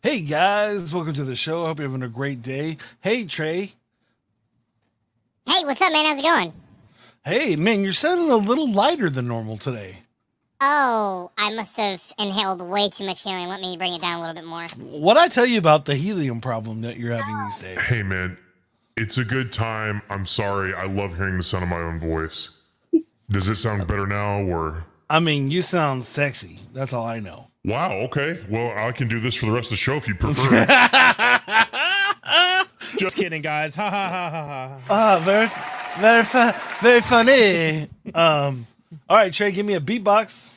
Hey guys, welcome to the show. I hope you're having a great day. Hey Trey. Hey, what's up, man? How's it going? Hey man, you're sounding a little lighter than normal today. Oh, I must have inhaled way too much helium. Let me bring it down a little bit more. What I tell you about the helium problem that you're having these days? Hey man, it's a good time. I'm sorry. I love hearing the sound of my own voice. Does it sound better now or I mean, you sound sexy. That's all I know. Wow, okay. Well, I can do this for the rest of the show if you prefer. Just kidding, guys. Ha ha ha ha ha. Ah, very, very, fu- very funny. Um, all right, Trey, give me a beatbox.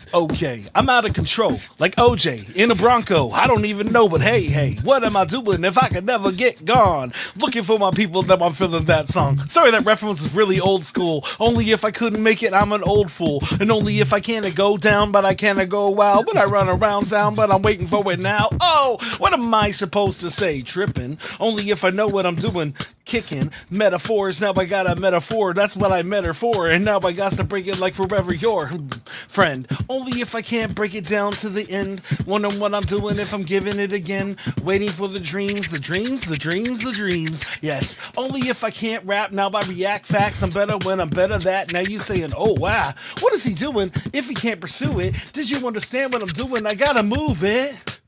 Okay, I'm out of control, like OJ in a Bronco. I don't even know, but hey, hey, what am I doing if I can never get gone? Looking for my people that I'm feeling that song. Sorry, that reference is really old school. Only if I couldn't make it, I'm an old fool. And only if I can't go down, but I can't go wow. But I run around sound, but I'm waiting for it now. Oh, what am I supposed to say? Tripping. Only if I know what I'm doing. Kicking metaphors. Now I got a metaphor. That's what I met her for. And now I got to break it like forever your friend. Only if I can't break it down to the end. Wondering what I'm doing if I'm giving it again. Waiting for the dreams, the dreams, the dreams, the dreams. Yes. Only if I can't rap. Now I react facts. I'm better when I'm better that. Now you saying, oh wow. What is he doing if he can't pursue it? Did you understand what I'm doing? I gotta move it.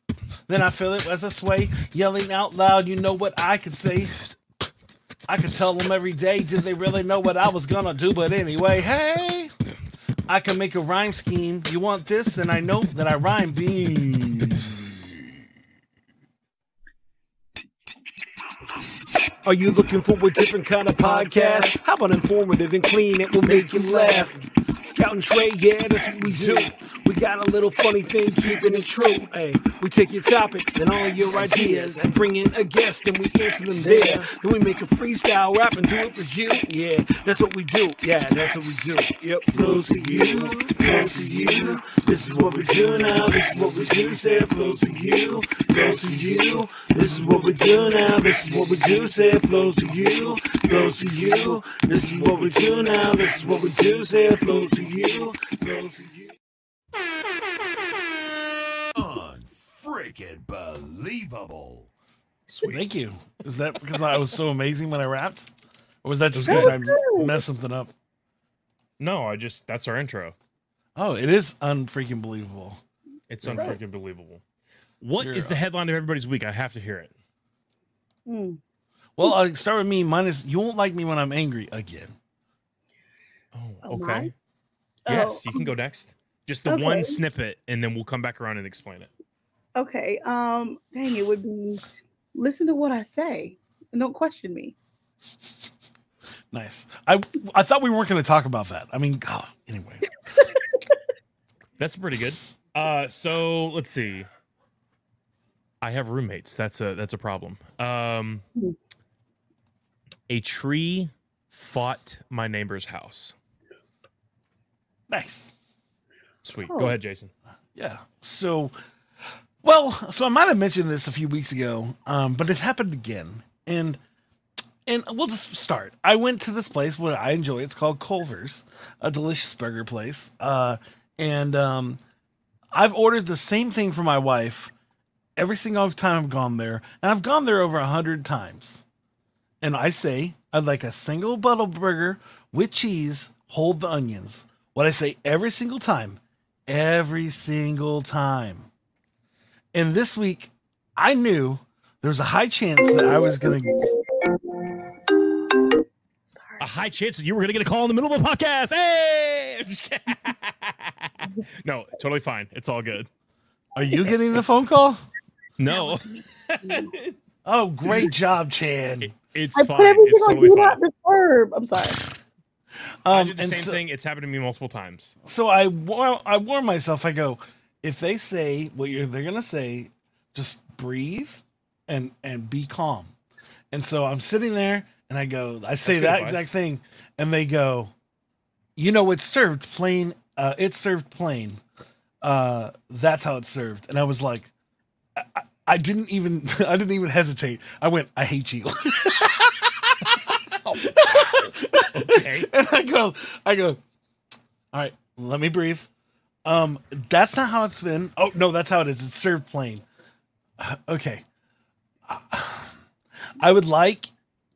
Then I feel it as I sway, yelling out loud. You know what I can say. I could tell them every day. Did they really know what I was gonna do? But anyway, hey, I can make a rhyme scheme. You want this? And I know that I rhyme beans. Are you looking for a different kind of podcast? How about informative and clean? It will make you laugh. Scout and Trey, yeah, that's what we do. We got a little funny thing, keeping it true. Hey, we take your topics and all your ideas and bring in a guest and we answer them there. Then we make a freestyle rap and do it for you. Yeah, that's what we do. Yeah, that's what we do. Yep, flows for you, flows for you. This is what we do now. This is what we do. Say it flows for you, flows for you. This is what we do now. This is what we do. Say it flows for you, flows to you. This is what we do now. This is what we do. Say it flows for you, flows to you. Unfreaking believable. Sweet. Thank you. Is that because I was so amazing when I rapped? Or was that just because I messed something up? No, I just that's our intro. Oh, it is unfreaking believable. It's unfreaking believable. What is You're- the headline of everybody's week? I have to hear it. Hmm. Well, I'll start with me. Minus, you won't like me when I'm angry again. Oh, Oh, okay. mine? Yes, Oh. you can go next. Just the Okay. one snippet, and then we'll come back around and explain it. Okay. Um. Dang, it would be. Listen to what I say and don't question me. Nice. I I thought we weren't going to talk about that. I mean, God, anyway. That's pretty good. Uh, so let's see. I have roommates. That's a that's a problem. Um, Hmm. A tree fought my neighbor's house. Nice. Sweet. Oh. Go ahead, Jason. Yeah. So, well, so I might have mentioned this a few weeks ago, um, but it happened again, and and we'll just start. I went to this place where I enjoy. It's called Culver's, a delicious burger place, uh, and um, I've ordered the same thing for my wife every single time I've gone there, and I've gone there over a hundred times. And I say I'd like a single ButterBurger with cheese, hold the onions. What I say every single time every single time. And this week, I knew there was a high chance that I was going to. A high chance that you were going to get a call in the middle of a podcast. Hey! I'm just kidding. no, totally fine. It's all good. Are you getting the phone call? No, Oh, great job, Chan. it's I fine. put everything It's on totally fine. not disturb. I'm sorry. I Um, do the same so, thing. It's happened to me multiple times. so I war- I warn myself. I go, if they say what you're they're gonna say, just breathe and and be calm. And so I'm sitting there and I go, I say that advice. exact thing, and they go, you know, it's served plain. Uh, it's served plain. Uh, that's how it's served. And I was like, I, I- didn't even I didn't even hesitate. I went, I hate you. Okay. and I go, I go, all right, let me breathe. Um, that's not how it's been. Oh no, that's how it is. It's served plain. Uh, Okay. I would like.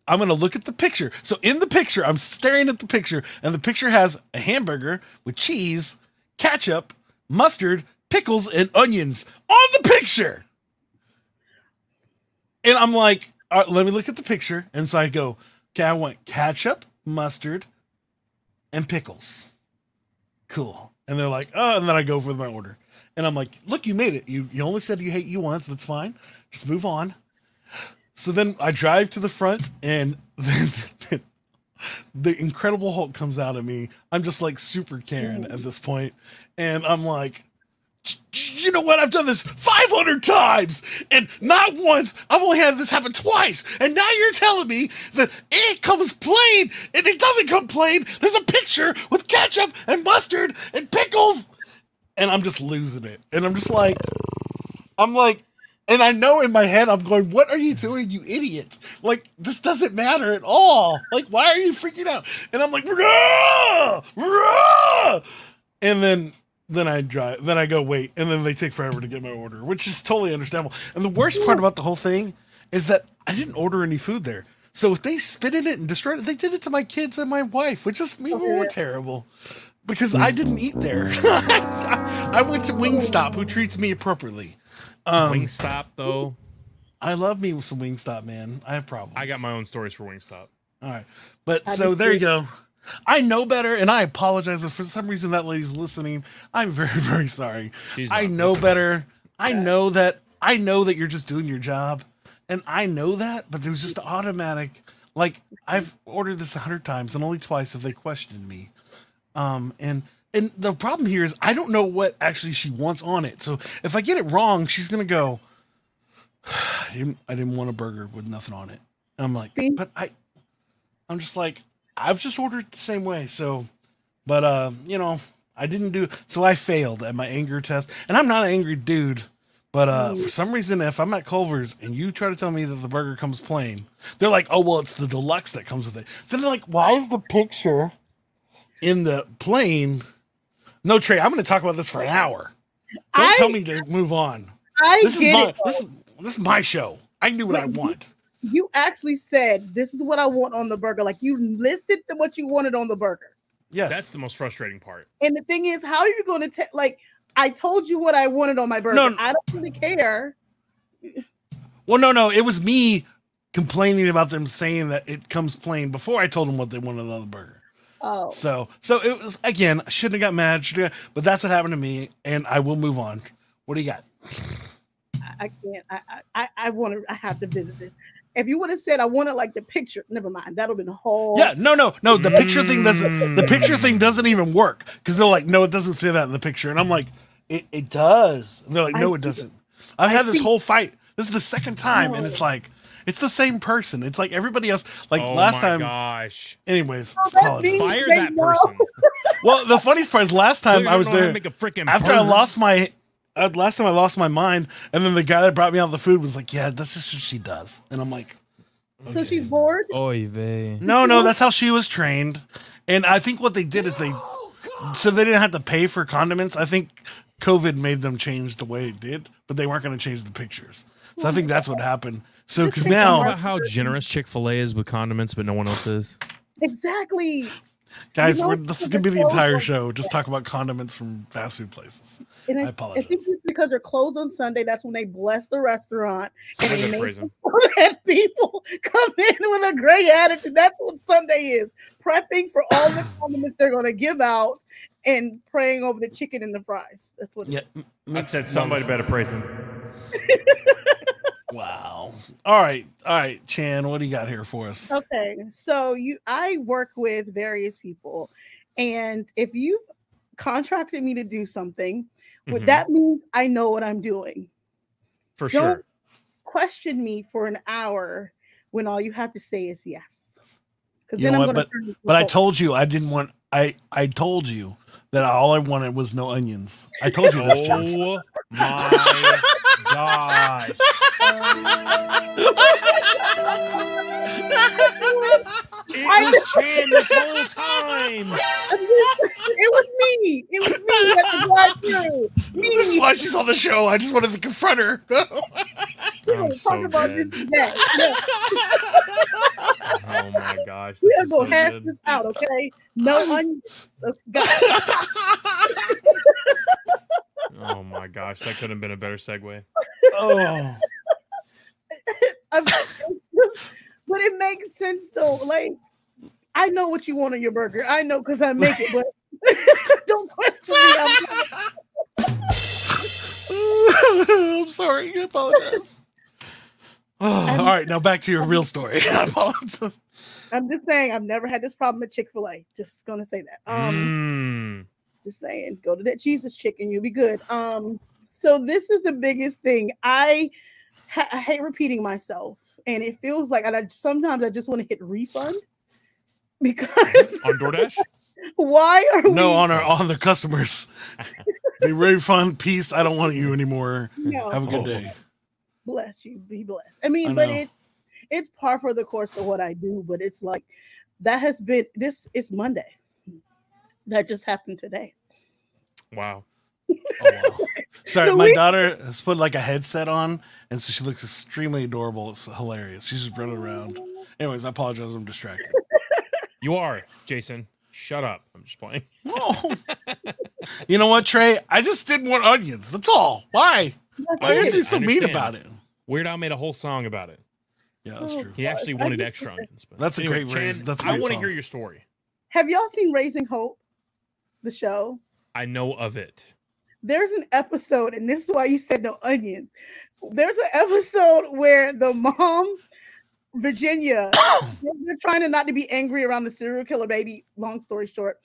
I'm gonna look at the picture. So in the picture, I'm staring at the picture, and the picture has a hamburger with cheese, ketchup, mustard, pickles, and onions on the picture. And I'm like, all right, let me look at the picture. And so I go, okay, I want ketchup, mustard, and pickles. Cool. And they're like, oh, and then I go for my order. And I'm like, look, you made it. You you only said you hate you once. That's fine. Just move on. So then I drive to the front and then the Incredible Hulk comes out of me. I'm just like super Karen at this point, And I'm like, you know what? I've done this 500 times and not once. I've only had this happen twice. And now you're telling me that it comes plain and it doesn't come plain. There's a picture with ketchup and mustard and pickles. And I'm just losing it. And I'm just like, I'm like, and I know in my head, I'm going, what are you doing, you idiot? Like, this doesn't matter at all. Like, why are you freaking out? And I'm like, "Rah! Rah!" and then then I drive, then I go wait, and then they take forever to get my order, which is totally understandable. And the worst part about the whole thing is that I didn't order any food there. So if they spit in it and destroyed it, they did it to my kids and my wife, which is even more terrible. Because I didn't eat there. I went to Wingstop, who treats me appropriately. Um, Wingstop though. I love me with some Wingstop, man. I have problems. I got my own stories for Wingstop. All right. But so there you go. I know better, and I apologize if for some reason that lady's listening. I'm very, very sorry. I know That's okay. better. I know that I know that you're just doing your job. And I know that, but there's just automatic like I've ordered this a hundred times and only twice have they questioned me. Um and and the problem here is I don't know what actually she wants on it. So if I get it wrong, she's gonna go, I didn't I didn't want a burger with nothing on it. And I'm like, See? but I I'm just like, I've just ordered the same way. So but uh, you know, I didn't do so I failed at my anger test. And I'm not an angry dude. But uh, for some reason, if I'm at Culver's and you try to tell me that the burger comes plain, they're like, "Oh well, it's the deluxe that comes with it." Then they're like, "Why is the picture in the plain?" No, Trey, I'm going to talk about this for an hour. Don't I- tell me to move on. I This is my it. this is this is my show. I can do what I Wait, want. You actually said this is what I want on the burger. Like you listed what you wanted on the burger. Yes, That's the most frustrating part. And the thing is, how are you going to tell? Like I told you what I wanted on my burger. No, no. I don't really care. Well, no, no, it was me complaining about them saying that it comes plain before I told them what they wanted on the burger. Oh, So, so it was again. I shouldn't have got mad, shouldn't have- but that's what happened to me, and I will move on. What do you got? I, I can't. I I- I, I want to. I have to visit this. If you would have said I wanted like the picture, never mind. That'll been a whole. Yeah, no, no, no. The picture thing doesn't. The picture Mm. thing doesn't even work because they're like, no, it doesn't say that in the picture, and I'm like, it, it does. And they're like, I no, it doesn't. I've I had this whole fight. This is the second time, and it's like, it's the same person. It's like everybody else. Like oh last my time. gosh. Anyways, Oh, that Fire that no. person. well, the funniest part is last time I was there. Make a freaking after I lost my uh, last time I lost my mind, and then the guy that brought me all the food was like, "Yeah, that's just what she does," and I'm like, So she's bored. Oy vey. "No, no, that's how she was trained." And I think what they did is they, so they didn't have to pay for condiments. I think COVID made them change the way it did, but they weren't going to change the pictures. So I think that's what happened. So because now, about how generous Chick Fil A is with condiments, but no one else is. Exactly. Guys, You know, we're, this is going to be the entire show. Just talk about condiments from fast food places. And I I, I think it's because they're closed on Sunday. That's when they bless the restaurant and they make phrasing. sure that people come in with a great attitude. That's what Sunday is. Prepping for all the condiments they're going to give out and praying over the chicken and the fries. That's what. it Yeah, is. m- I said somebody better praise him. Wow. All right, all right, Chan, what do you got here for us? Okay, so you, I work with various people, and if you've contracted me to do something, what Mhm. that means I know what I'm doing. For Don't sure. question me for an hour when all you have to say is yes. Because You then know I'm what, going to turn But I told you I didn't want. I I told you that all I wanted was no onions. I told you this, Chan. Oh my Oh gosh. It I was Chan this whole time. it was me. It was me at the drive-through. Me. This is why she's on the show. I just wanted to confront her. We I'm gonna so talk about dead. this today. Yeah, Oh my gosh. we this are gonna so hash good. this out, okay? No onions. Oh my gosh, that couldn't have been a better segue. oh, I'm just- but it makes sense though. Like, I know what you want on your burger. I know because I make it, but don't question me. I'm I'm sorry. I apologize. Oh, all right, now back to your real story. I apologize. I'm just saying I've never had this problem at Chick Fil A. Just gonna say that. Um, Mm. Just saying, go to that Jesus chicken, you'll be good. Um, so this is the biggest thing. I, ha- I hate repeating myself, and it feels like and I sometimes I just want to hit refund because On DoorDash? why are No, we? on our on the customers. Be very fun. Peace. I don't want you anymore. No, Have a good Oh. day. bless you, be blessed. I mean, I but it it's par for the course of what I do, but it's like that has been this is Monday. That just happened today. Wow. Oh, wow. Sorry, The my week- daughter has put like a headset on, and so she looks extremely adorable. It's hilarious. She's just running around. Anyways, I apologize. I'm distracted. You are, Jason. Shut up. I'm just playing. Oh. you know what, Trey? I just didn't want onions. That's all. Why? Why I are you get so mean about it? Weird Al made a whole song about it. Yeah, that's Oh, true. He actually wanted get extra onions. but That's a anyway, great raise. Chan, That's a I great I want to hear your story. Have y'all seen Raising Hope? The show. I know of it. there's an episode, and this is why you said no onions. There's an episode where the mom, Virginia, they're trying to not to be angry around the serial killer baby. Long story short,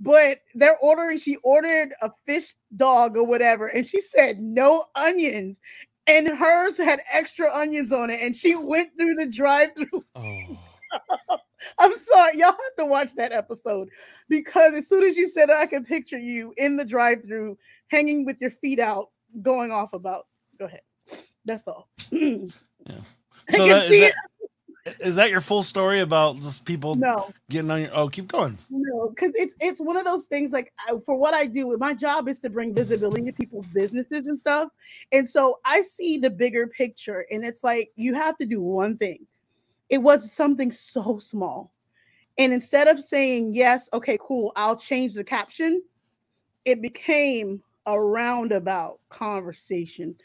but they're ordering. She ordered a fish dog or whatever, and she said no onions, and hers had extra onions on it, and she went through the drive-through. Oh. I'm sorry, y'all have to watch that episode because as soon as you said it, I can picture you in the drive-through, hanging with your feet out, going off about. Go ahead. That's all. yeah. So that, is, that, is that your full story about just people No, getting on your? Oh, keep going. no, because it's it's one of those things. Like I, for what I do, my job is to bring visibility to people's businesses and stuff, and so I see the bigger picture, and it's like you have to do one thing. It was something so small, and instead of saying yes, okay, cool, I'll change the caption, it became a roundabout conversation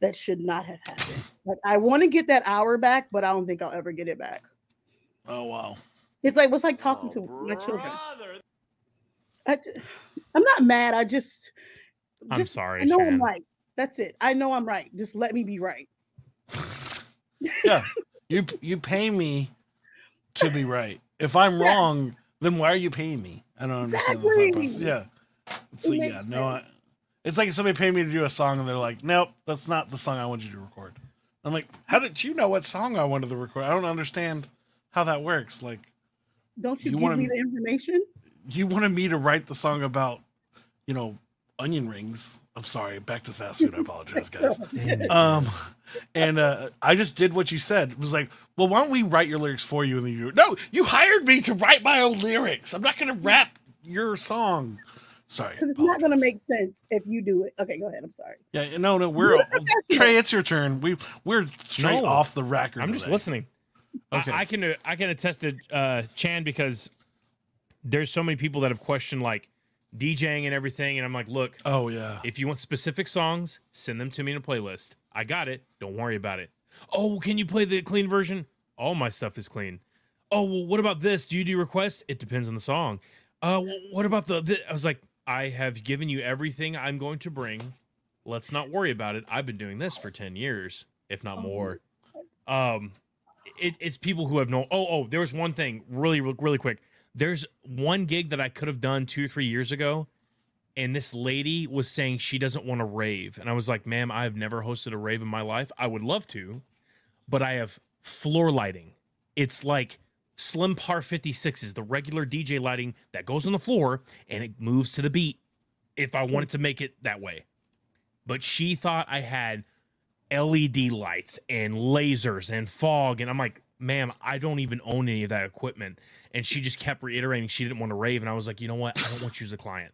that should not have happened. Like I want to get that hour back, but I don't think I'll ever get it back. Oh wow. It's like what's like talking oh, to my children. I, am not mad. I just, I'm sorry, I know Chan. I'm right. That's it. I know I'm right. Just let me be right. Yeah, you you pay me to be right. If I'm Yeah. wrong, then why are you paying me? I don't understand the thought process. Yeah, it's like, yeah, no. I, it's like somebody paid me to do a song and they're like, "Nope, that's not the song I want you to record." I'm like, "How did you know what song I wanted to record? I don't understand how that works." Like, Don't you, You give wanna- me the information? you wanted me to write the song about, you know, onion rings. I'm sorry. Back to fast food. I apologize, guys. Um, and uh, I just did what you said. It was like, well, why don't we write your lyrics for you? And then you, no, you hired me to write my own lyrics. I'm not going to rap your song. Sorry. Because it's not going to make sense if you do it. Okay, go ahead. I'm sorry. Yeah, no, no, we're Trey. It's your turn. We we're straight No. off the record. I'm just today. listening. I- Okay. I, can I can attest to uh, Chan because there's so many people that have questioned like DJing and everything, and I'm like, look, Oh yeah. if you want specific songs, send them to me in a playlist. I got it. Don't worry about it. Oh, well, can you play the clean version? All my stuff is clean. Oh, well, what about this? Do you do requests? It depends on the song. Uh, wh- what about the, the? I was like, I have given you everything I'm going to bring. Let's not worry about it. I've been doing this for ten years, if not more. Um, it, it's people who have no. Oh, oh, there was one thing really, really quick. There's one gig that I could have done two, three years ago and this lady was saying she doesn't want to rave and i was like ma'am i've never hosted a rave in my life i would love to but i have floor lighting it's like slim par 56s the regular dj lighting that goes on the floor and it moves to the beat if i wanted to make it that way but she thought i had LED lights and lasers and fog. And I'm like, ma'am, I don't even own any of that equipment. And she just kept reiterating she didn't want to rave. And I was like, you know what? I don't want you as a client.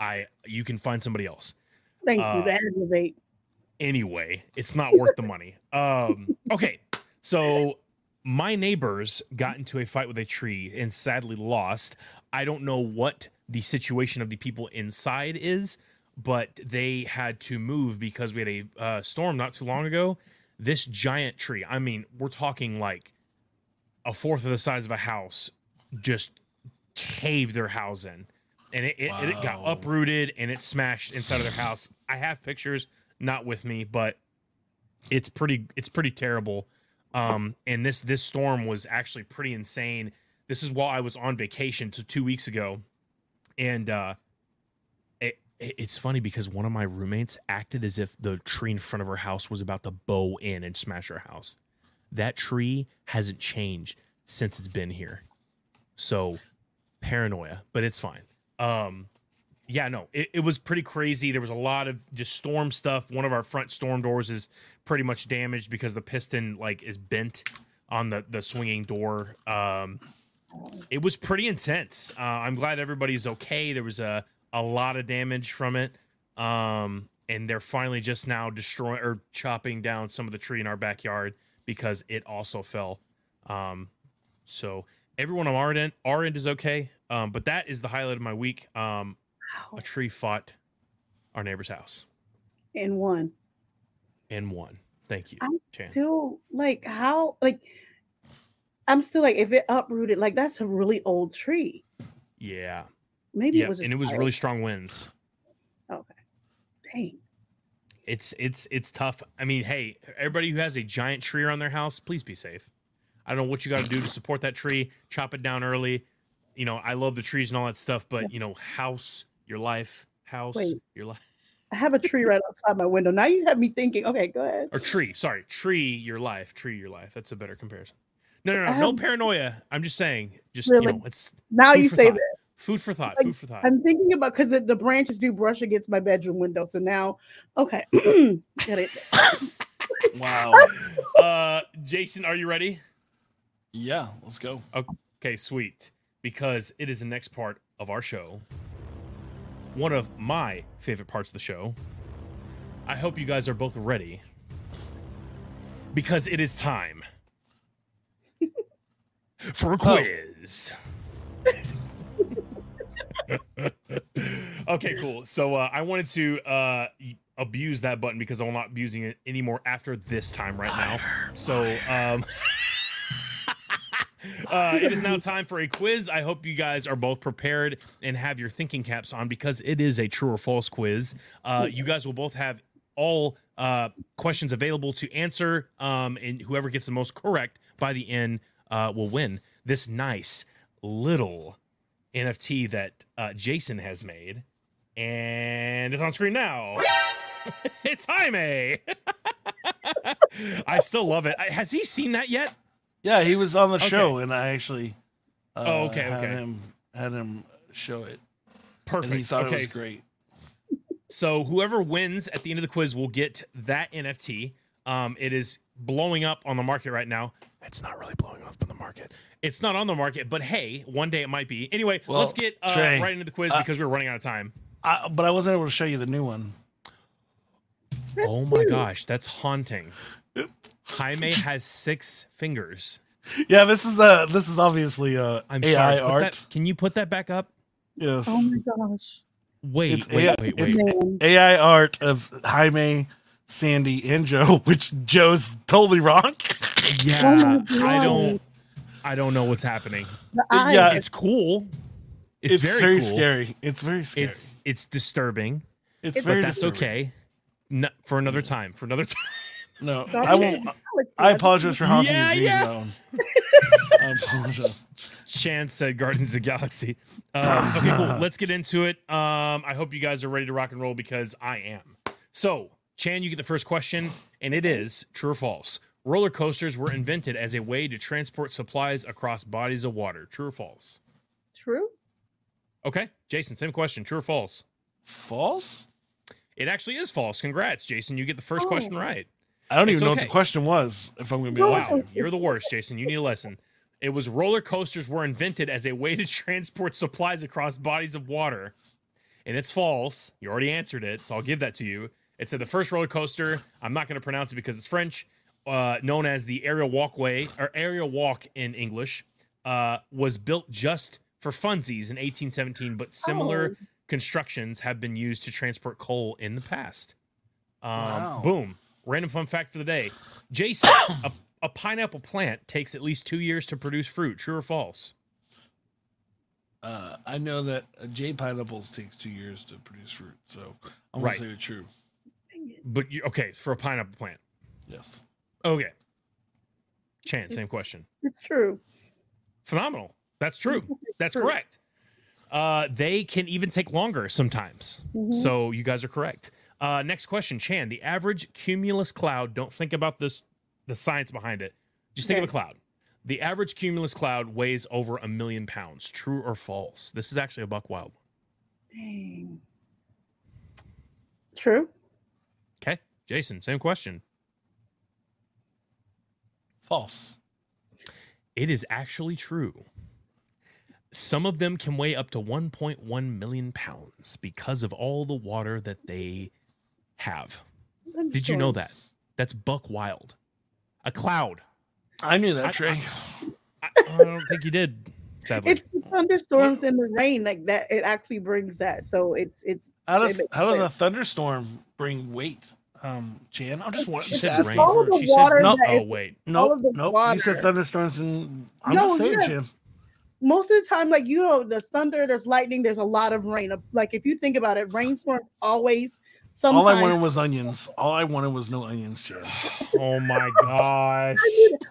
I you can find somebody else. Thank Uh, you. To aggravate. Anyway, it's not worth the money. Um, okay, so my neighbors got into a fight with a tree and sadly lost. I don't know what the situation of the people inside is, but they had to move because we had a uh, storm not too long ago. This giant tree, I mean, we're talking like a fourth of the size of a house, just caved their house in. And it, it, it got uprooted and it smashed inside of their house. I have pictures, not with me, but it's pretty it's pretty terrible. Um, and this this storm was actually pretty insane. This is while I was on vacation to two weeks ago, and uh, it- it's funny because one of my roommates acted as if the tree in front of her house was about to bow in and smash her house. That tree hasn't changed since it's been here, so paranoia, but it's fine. Um, yeah, no, it, it was pretty crazy. There was a lot of just storm stuff. One of our front storm doors is pretty much damaged because the piston like is bent on the the swinging door. Um, it was pretty intense. Uh, I'm glad everybody's okay. There was a a lot of damage from it. Um, and they're finally just now destroying or chopping down some of the tree in our backyard because it also fell. Um, so everyone on our end, our end is okay. Um, but that is the highlight of my week. Um, a tree fought our neighbor's house And one. and won. Thank you, I'm Chan. Still, like, how, like, I'm still like, if it uprooted, like, that's a really old tree. Yeah, Maybe yeah, it was. and it was really strong winds. okay. Dang. It's it's it's tough. I mean, hey, everybody who has a giant tree around their house, please be safe. I don't know what you got to do to support that tree. Chop it down early. You know, I love the trees and all that stuff, but you know, house, your life, house, Wait. your life, I have a tree right outside my window. Now you have me thinking. Okay, go ahead. or tree. Sorry, tree, your life, tree, your life. That's a better comparison. No, no, no, I no paranoia. I'm just saying, just Really? you know, it's Now Food you for say thought. that. food for thought. Like, Food for thought. I'm thinking about because the, the branches do brush against my bedroom window. So now, okay. Wow. Uh, Jason, are you ready? Yeah, let's go. Okay, sweet. Because it is the next part of our show. One of my favorite parts of the show. I hope you guys are both ready. Because it is time for a quiz. okay, cool. So uh, I wanted to uh, abuse that button because I'm not be using it anymore after this time right now. So um, uh, it is now time for a quiz. I hope you guys are both prepared and have your thinking caps on because it is a true or false quiz. Uh, you guys will both have all uh, questions available to answer, um, and whoever gets the most correct by the end uh, will win this nice little NFT that uh, Jason has made, and it's on screen now. it's Jaime. I still love it. Has he seen that yet? Yeah, he was on the Okay. show, and I actually uh, Oh, okay, had okay. him had him show it, Perfect. and he thought okay, it was great. So whoever wins at the end of the quiz will get that NFT. Um, it is blowing up on the market right now. It's not really blowing up on the market. It's not on the market, but hey, one day it might be. Anyway, Well, let's get uh, Trey, right into the quiz uh, because we're running out of time. I, but I wasn't able to show you the new one. Oh my gosh, that's haunting. Jaime has six fingers. Yeah, this is uh this is obviously uh I'm AI sorry. art. that- can you put that back up? Yes, Oh my gosh, Wait, It's wait, AI wait, wait. it's- AI art of Jaime, Sandy, and Joe, which Joe's totally wrong. Yeah, Oh I don't, I don't know what's happening. Yeah, It's cool. It's, It's, very, very, cool. scary. It's very scary. It's it's disturbing, it's it's- very but that's disturbing. okay. No, for another time. For another time. No, Okay. I won't. I apologize for haunting Yeah, your dreams, yeah. Owen. I apologize. Chan said Guardians of the Galaxy. Um, okay, cool. Let's get into it. Um, I hope you guys are ready to rock and roll because I am. So, Chan, you get the first question, and it is true or false. Roller coasters were invented as a way to transport supplies across bodies of water. True or false? True. Okay, Jason, same question. True or false? False. It actually is false. Congrats, Jason. You get the first Oh. question right. I don't It's even know what the question was. If I'm going to be honest, Wow, you're the worst, Jason. You need a lesson. It was roller coasters were invented as a way to transport supplies across bodies of water. And it's false. You already answered it, so I'll give that to you. It said the first roller coaster, I'm not going to pronounce it because it's French, uh, known as the aerial walkway or aerial walk in English, uh, was built just for funsies in 1817, but similar constructions have been used to transport coal in the past. Um, Wow. Boom. Random fun fact for the day. Jason, a, a pineapple plant takes at least two years to produce fruit. True or false? uh, I know that uh, J pineapples takes two years to produce fruit, so I'm Right. going to say it's true. But you, okay, for a pineapple plant. Yes. Okay. Chan, same question. It's true. Phenomenal. That's true. That's True. correct. Uh, they can even take longer sometimes. Mhm. So you guys are correct. Uh, next question, Chan. The average cumulus cloud. Don't think about this, the science behind it. Just think of a cloud. The average cumulus cloud weighs over a million pounds. True or false? This is actually a buck wild. Dang. True. Okay, Jason. Same question. False. It is actually true. Some of them can weigh up to 1.1 million pounds because of all the water that they have. Did you know that? That's buck wild. A cloud. I knew that, I- Trey. I, I don't think you did. Sadly, It's the thunderstorms and the rain like that. It actually brings that. So it's it's how does it makes how does a thunderstorm bring weight? Um, Jan, I'm just, wa- she just said rain. All of the She said water no- that Oh wait, Nope, of the nope. You said thunderstorms, and I'm No, just saying, yeah. Jan. most of the time, like you know, there's thunder, there's lightning, there's a lot of rain. Like if you think about it, rainstorms always sometimes. All I wanted was onions. All I wanted was no onions, Jan. oh my gosh.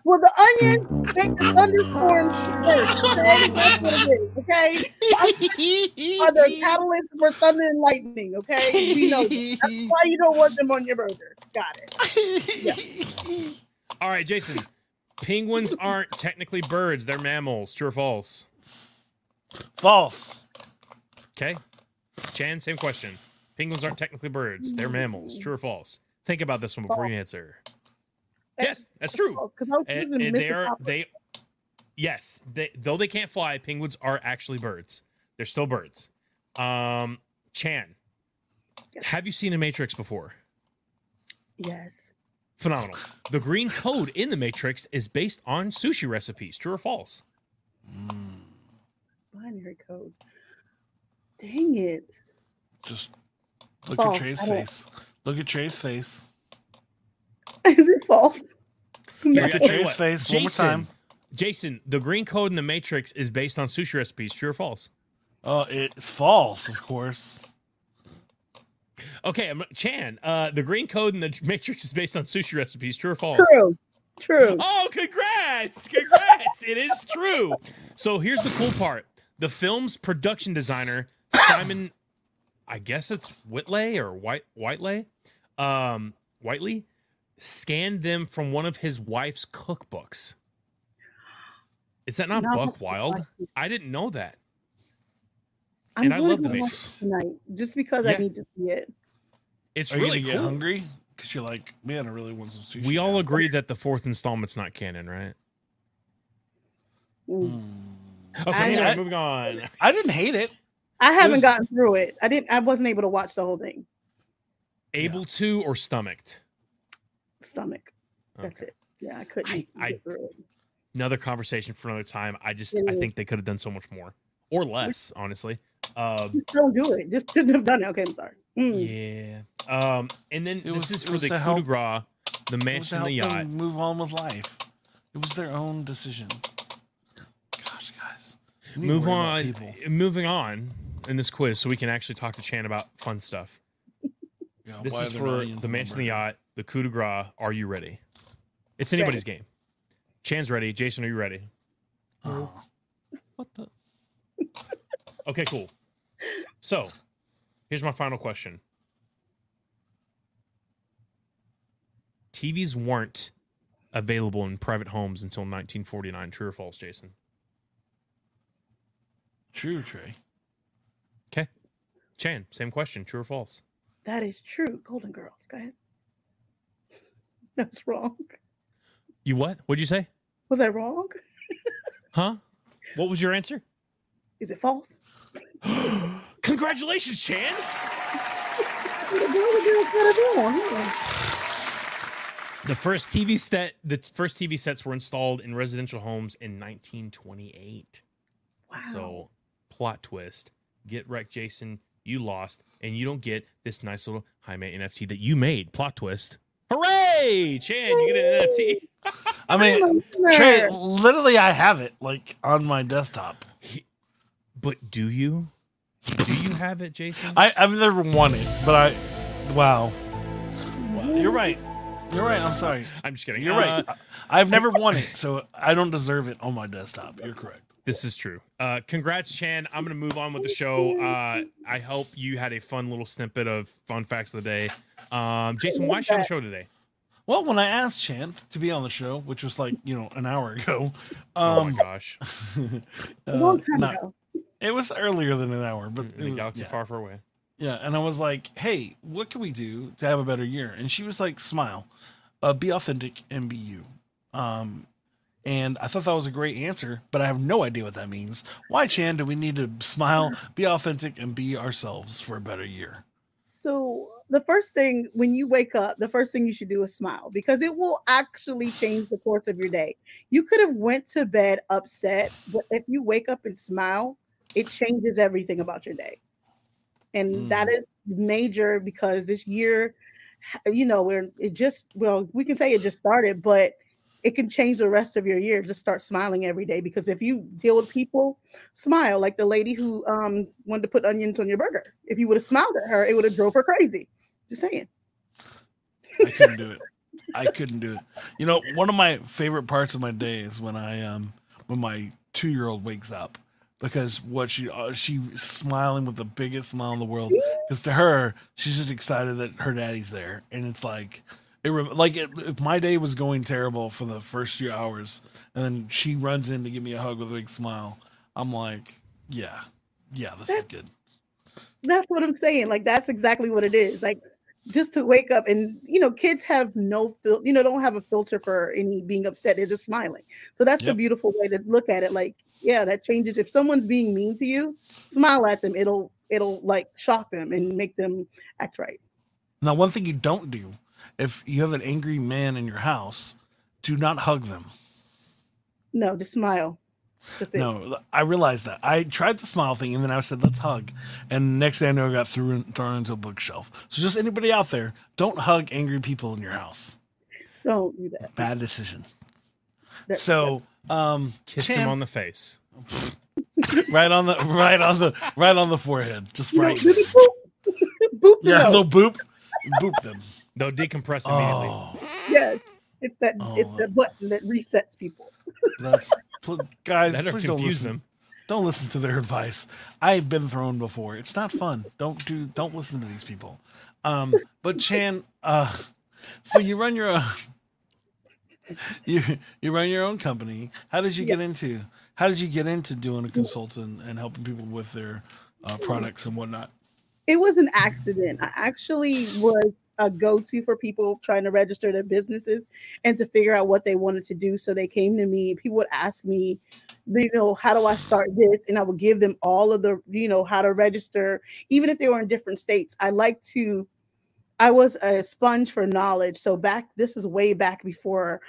well, the onions make the thunderstorms first. Okay, that's what it is. Okay, are the catalyst for thunder and lightning. Okay, we know that. that's why you don't want them on your burger. Got it. All right, Jason. Penguins aren't technically birds; they're mammals. True or false? False. Okay. Chan, same question. Penguins aren't technically birds; they're mammals. True or false? Think about this one before you answer. Yes, that's true. Because I was And, and they are they. Yes, they, though they can't fly, penguins are actually birds. They're still birds. Um, Chan, have you seen a Matrix before? Yes. Phenomenal. The green code in the Matrix is based on sushi recipes. True or false? Binary code. Dang it. Just look False. at Trey's I don't- face. Look at Trey's face. Is it false? Here, Look at Trey's what, face one more Jason, time. Jason, the green code in the Matrix is based on sushi recipes. True or false? Oh, it's false, of course. Okay, I'm- Chan, uh, the green code in the Matrix is based on sushi recipes. True or false? True. True. Oh, congrats! Congrats! it is true. So here's the cool part: the film's production designer Simon, I guess it's Whitley or White Whiteley, um, Whiteley, scanned them from one of his wife's cookbooks. Is that not Now I have buck wild? I didn't know that. I'm and I going love to the watch Matrix. it tonight just because Yeah. I need to see it. It's Are you really gonna get cool. hungry? Because you're like, man, I really want some sushi. We all now." agree that the fourth installment's not canon, right? Mm. Hmm. Okay, I- anyway, I- moving on. I didn't hate it. I haven't was- gotten through it. I didn't. I wasn't able to watch the whole thing. Able to or stomached? Stomach. That's Okay. it. Yeah, I couldn't I- I- through it. another conversation for another time. I just It I think they could have done so much more or less, honestly. Um, Just don't do it. Just shouldn't have done it. Okay, I'm sorry. Mm. yeah. Um, and then It this was- is for the to coup de help- grace, the It was mansion, the yacht. move on with life. It was their own decision. Gosh, guys. we Move on. Moving on in this quiz, so we can actually talk to Chan about fun stuff. Yeah, This is are there no for the mansion, the yacht, the coup de grace. Are you ready? It's anybody's game. Chan's ready. Jason, are you ready? Oh. What the? okay, cool. So, here's my final question. TVs weren't available in private homes until 1949. True or false, Jason? True, Trey. Chan, same question. True or false? That is true. Golden Girls. Go ahead. That's wrong. You what? What'd you say? Was I wrong? Huh? What was your answer? Is it false? Congratulations, Chan. The hell the girls gotta do on here? The first TV set, the first TV sets were installed in residential homes in 1928. Wow. So, plot twist: get wrecked, Jason. You lost, and you don't get this nice little Jaime NFT that you made. Plot twist! Hooray, Chan! You get an NFT. I mean, Trey, literally, I have it like on my desktop. But do you? Do you have it, Jason? I, I've never won it, but I, wow. Wow, You're right. You're right. I'm sorry. I'm just kidding. You're Uh, right. I've never won it, so I don't deserve it on my desktop. You're correct. This is true. Uh, congrats, Chan. I'm going to move on with the show. Uh, I hope you had a fun little snippet of fun facts of the day. Um, Jason, why is she on the show today? Well, when I asked Chan to be on the show, which was like you know an hour ago, oh um, my gosh. a long time not- ago. it was earlier than an hour, but In it was, galaxy yeah. far, far away. Yeah, and I was like, "Hey, what can we do to have a better year?" And she was like, "Smile, uh, be authentic, and be you." Um, and I thought that was a great answer, but I have no idea what that means. Why, Chan, do we need to smile, be authentic, and be ourselves for a better year? So the first thing when you wake up, the first thing you should do is smile because it will actually change the course of your day. You could have went to bed upset, but if you wake up and smile, it changes everything about your day. And hmm. that is major because this year, you know, we're it just well, we can say it just started, but it can change the rest of your year. Just start smiling every day because if you deal with people, smile like the lady who um wanted to put onions on your burger. If you would have smiled at her, it would have drove her crazy. Just saying. I couldn't do it. I couldn't do it. You know, one of my favorite parts of my day is when I um when my two year old wakes up because what she uh, she smiling with the biggest smile in the world because to her she's just excited that her daddy's there and it's like it like it, if my day was going terrible for the first few hours and then she runs in to give me a hug with a big smile I'm like yeah yeah this is good That's what I'm saying. Like that's exactly what it is. Like just to wake up and you know, kids have no fil- you know, don't have a filter for any being upset. They're just smiling. So that's the beautiful way to look at it. Like, yeah, that changes. If someone's being mean to you, smile at them. It'll it'll like shock them and make them act right. now one thing you don't do if you have an angry man in your house do not hug them No, just smile. That's it. No, I realized that. I tried the smile thing, and then I said, "Let's hug." And next thing I know, I got thrown thrown into a bookshelf. So, just anybody out there, don't hug angry people in your house. Don't do that. Bad decision. That- So, um, Kiss Chan, him on the face. right on the right on the right on the forehead, just You know, right. do boop, boop the Yeah, nose. little boop, boop them. They'll decompress immediately. Oh, Yes. It's that Oh. it's the button that resets people. that's pl- guys. That'll Please don't listen. them. Don't listen to their advice. I've been thrown before. It's not fun. Don't do. Don't listen to these people. Um, but Chan, uh, so you run your own. You you run your own company. How did you get into? How did you get into doing a consultant and helping people with their uh, products and whatnot? it was an accident. I actually was a go-to for people trying to register their businesses and to figure out what they wanted to do. So they came to me. People would ask me, you know, how do I start this? And I would give them all of the, you know, how to register, even if they were in different states. I like to. I was a sponge for knowledge. So back, this is way back before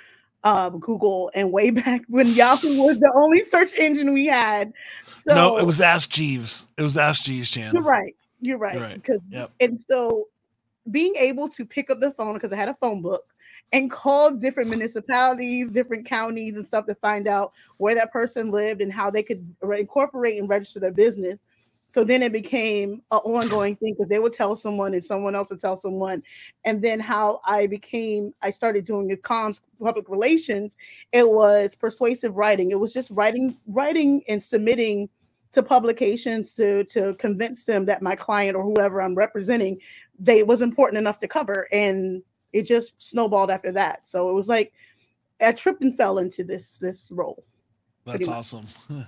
um, Google and way back when Yahoo was the only search engine we had. So no, it was Ask Jeeves. It was Ask Jeeves, Chan. you're right. You're right. You're right. Because Yep. and so being able to pick up the phone because I had a phone book and call different municipalities, different counties and stuff to find out where that person lived and how they could incorporate and register their business. So then it became an ongoing thing because they would tell someone and someone else would tell someone. And then how I became, I started doing the comms public relations. It was persuasive writing. It was just writing, writing and submitting to publications to to convince them that my client or whoever I'm representing they was important enough to cover and it just snowballed after that so it was like I tripped and fell into this this role That's awesome.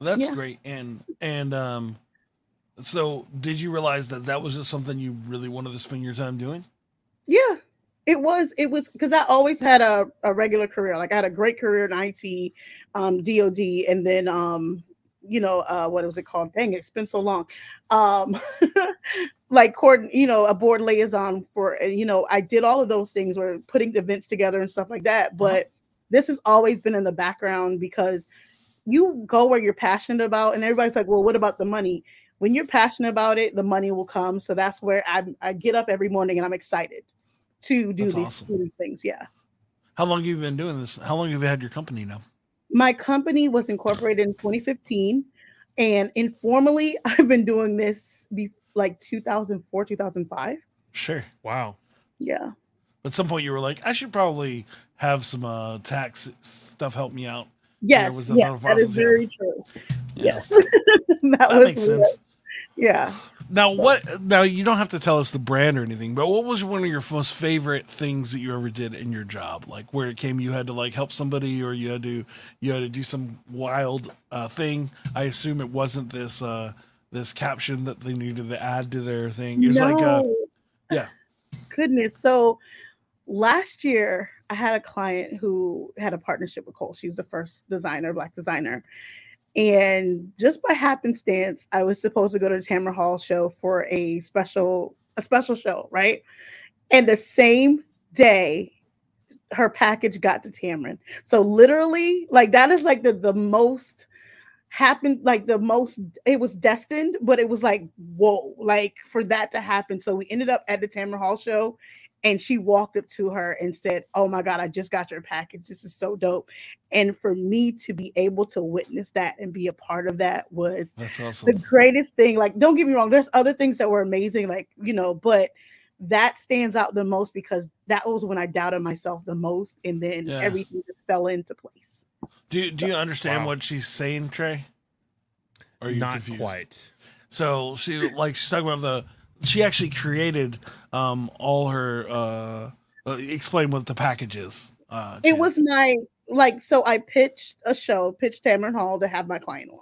That's Yeah. great. And and um, so did you realize that that was just something you really wanted to spend your time doing? yeah It was, it was because I always had a, a regular career. Like I had a great career in IT, um, DOD, and then um, you know, uh, what was it called? Dang, it's been so long. Um, like court, you know, a board liaison for, you know, I did all of those things, where putting events together and stuff like that. Uh-huh. But this has always been in the background because you go where you're passionate about, and everybody's like, well, what about the money? When you're passionate about it, the money will come. So that's where I I get up every morning and I'm excited to do That's these, awesome. things. Yeah. How long have you been doing this? How long have you had your company now? My company was incorporated in 2015, and informally, I've been doing this be- like 2004, 2005. Sure. Wow. Yeah. At some point, you were like, I should probably have some uh, tax stuff help me out. Yes. was yes, that is very true. Yeah. Yes. that, That was makes weird. sense. Yeah. Now, what? Now, you don't have to tell us the brand or anything, but what was one of your most favorite things that you ever did in your job? Like where it came, you had to like help somebody, or you had to you had to do some wild uh, thing. I assume it wasn't this uh, this caption that they needed to add to their thing. It was like, uh, No. yeah. Goodness. So last year, I had a client who had a partnership with Cole. She's the first designer, black designer. And just by happenstance, I was supposed to go to the Tamron Hall show for a special a special show, right? And the same day, her package got to Tamron. So literally, like that is like the the most happened like the most it was destined but it was like whoa like for that to happen. So we ended up at the Tamron Hall show and she walked up to her and said oh my god I just got your package. This is so dope. And for me to be able to witness that and be a part of that was that's the greatest thing. Like don't get me wrong there's other things that were amazing like you know but that stands out the most because that was when I doubted myself the most and then Yeah. everything just fell into place Do do you understand Wow. what she's saying, Trey? Or Are you Not confused? quite. So she like she's talking about the she actually created um all her uh, uh explain what the package is. Uh it was my like so I pitched a show, pitched Tamron Hall to have my client on.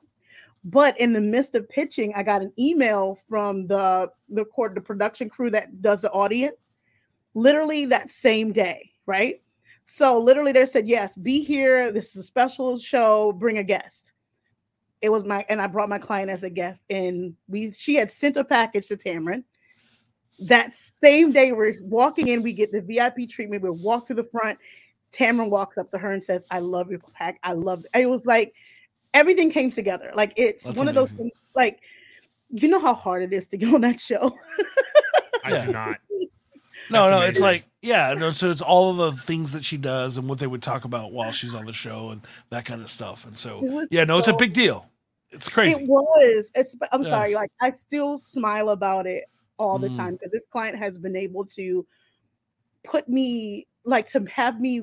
But in the midst of pitching, I got an email from the the court, the production crew that does the audience, literally that same day, right? So literally they said, Yes, be here. This is a special show, bring a guest. It was my and I brought my client as a guest, and we she had sent a package to Tamron. That same day, we're walking in, we get the VIP treatment, we walk to the front. Tamron walks up to her and says, I love your pack. I love it. It was like everything came together. Like it's That's one of those things, like you know how hard it is to get on that show. I do not. No, That's no, it's like yeah, no, so it's all of the things that she does and what they would talk about while she's on the show and that kind of stuff. And so yeah, no, it's a big deal. It's crazy. It was. It's, I'm Yeah. sorry. Like I still smile about it all the Mm. time because this client has been able to put me like to have me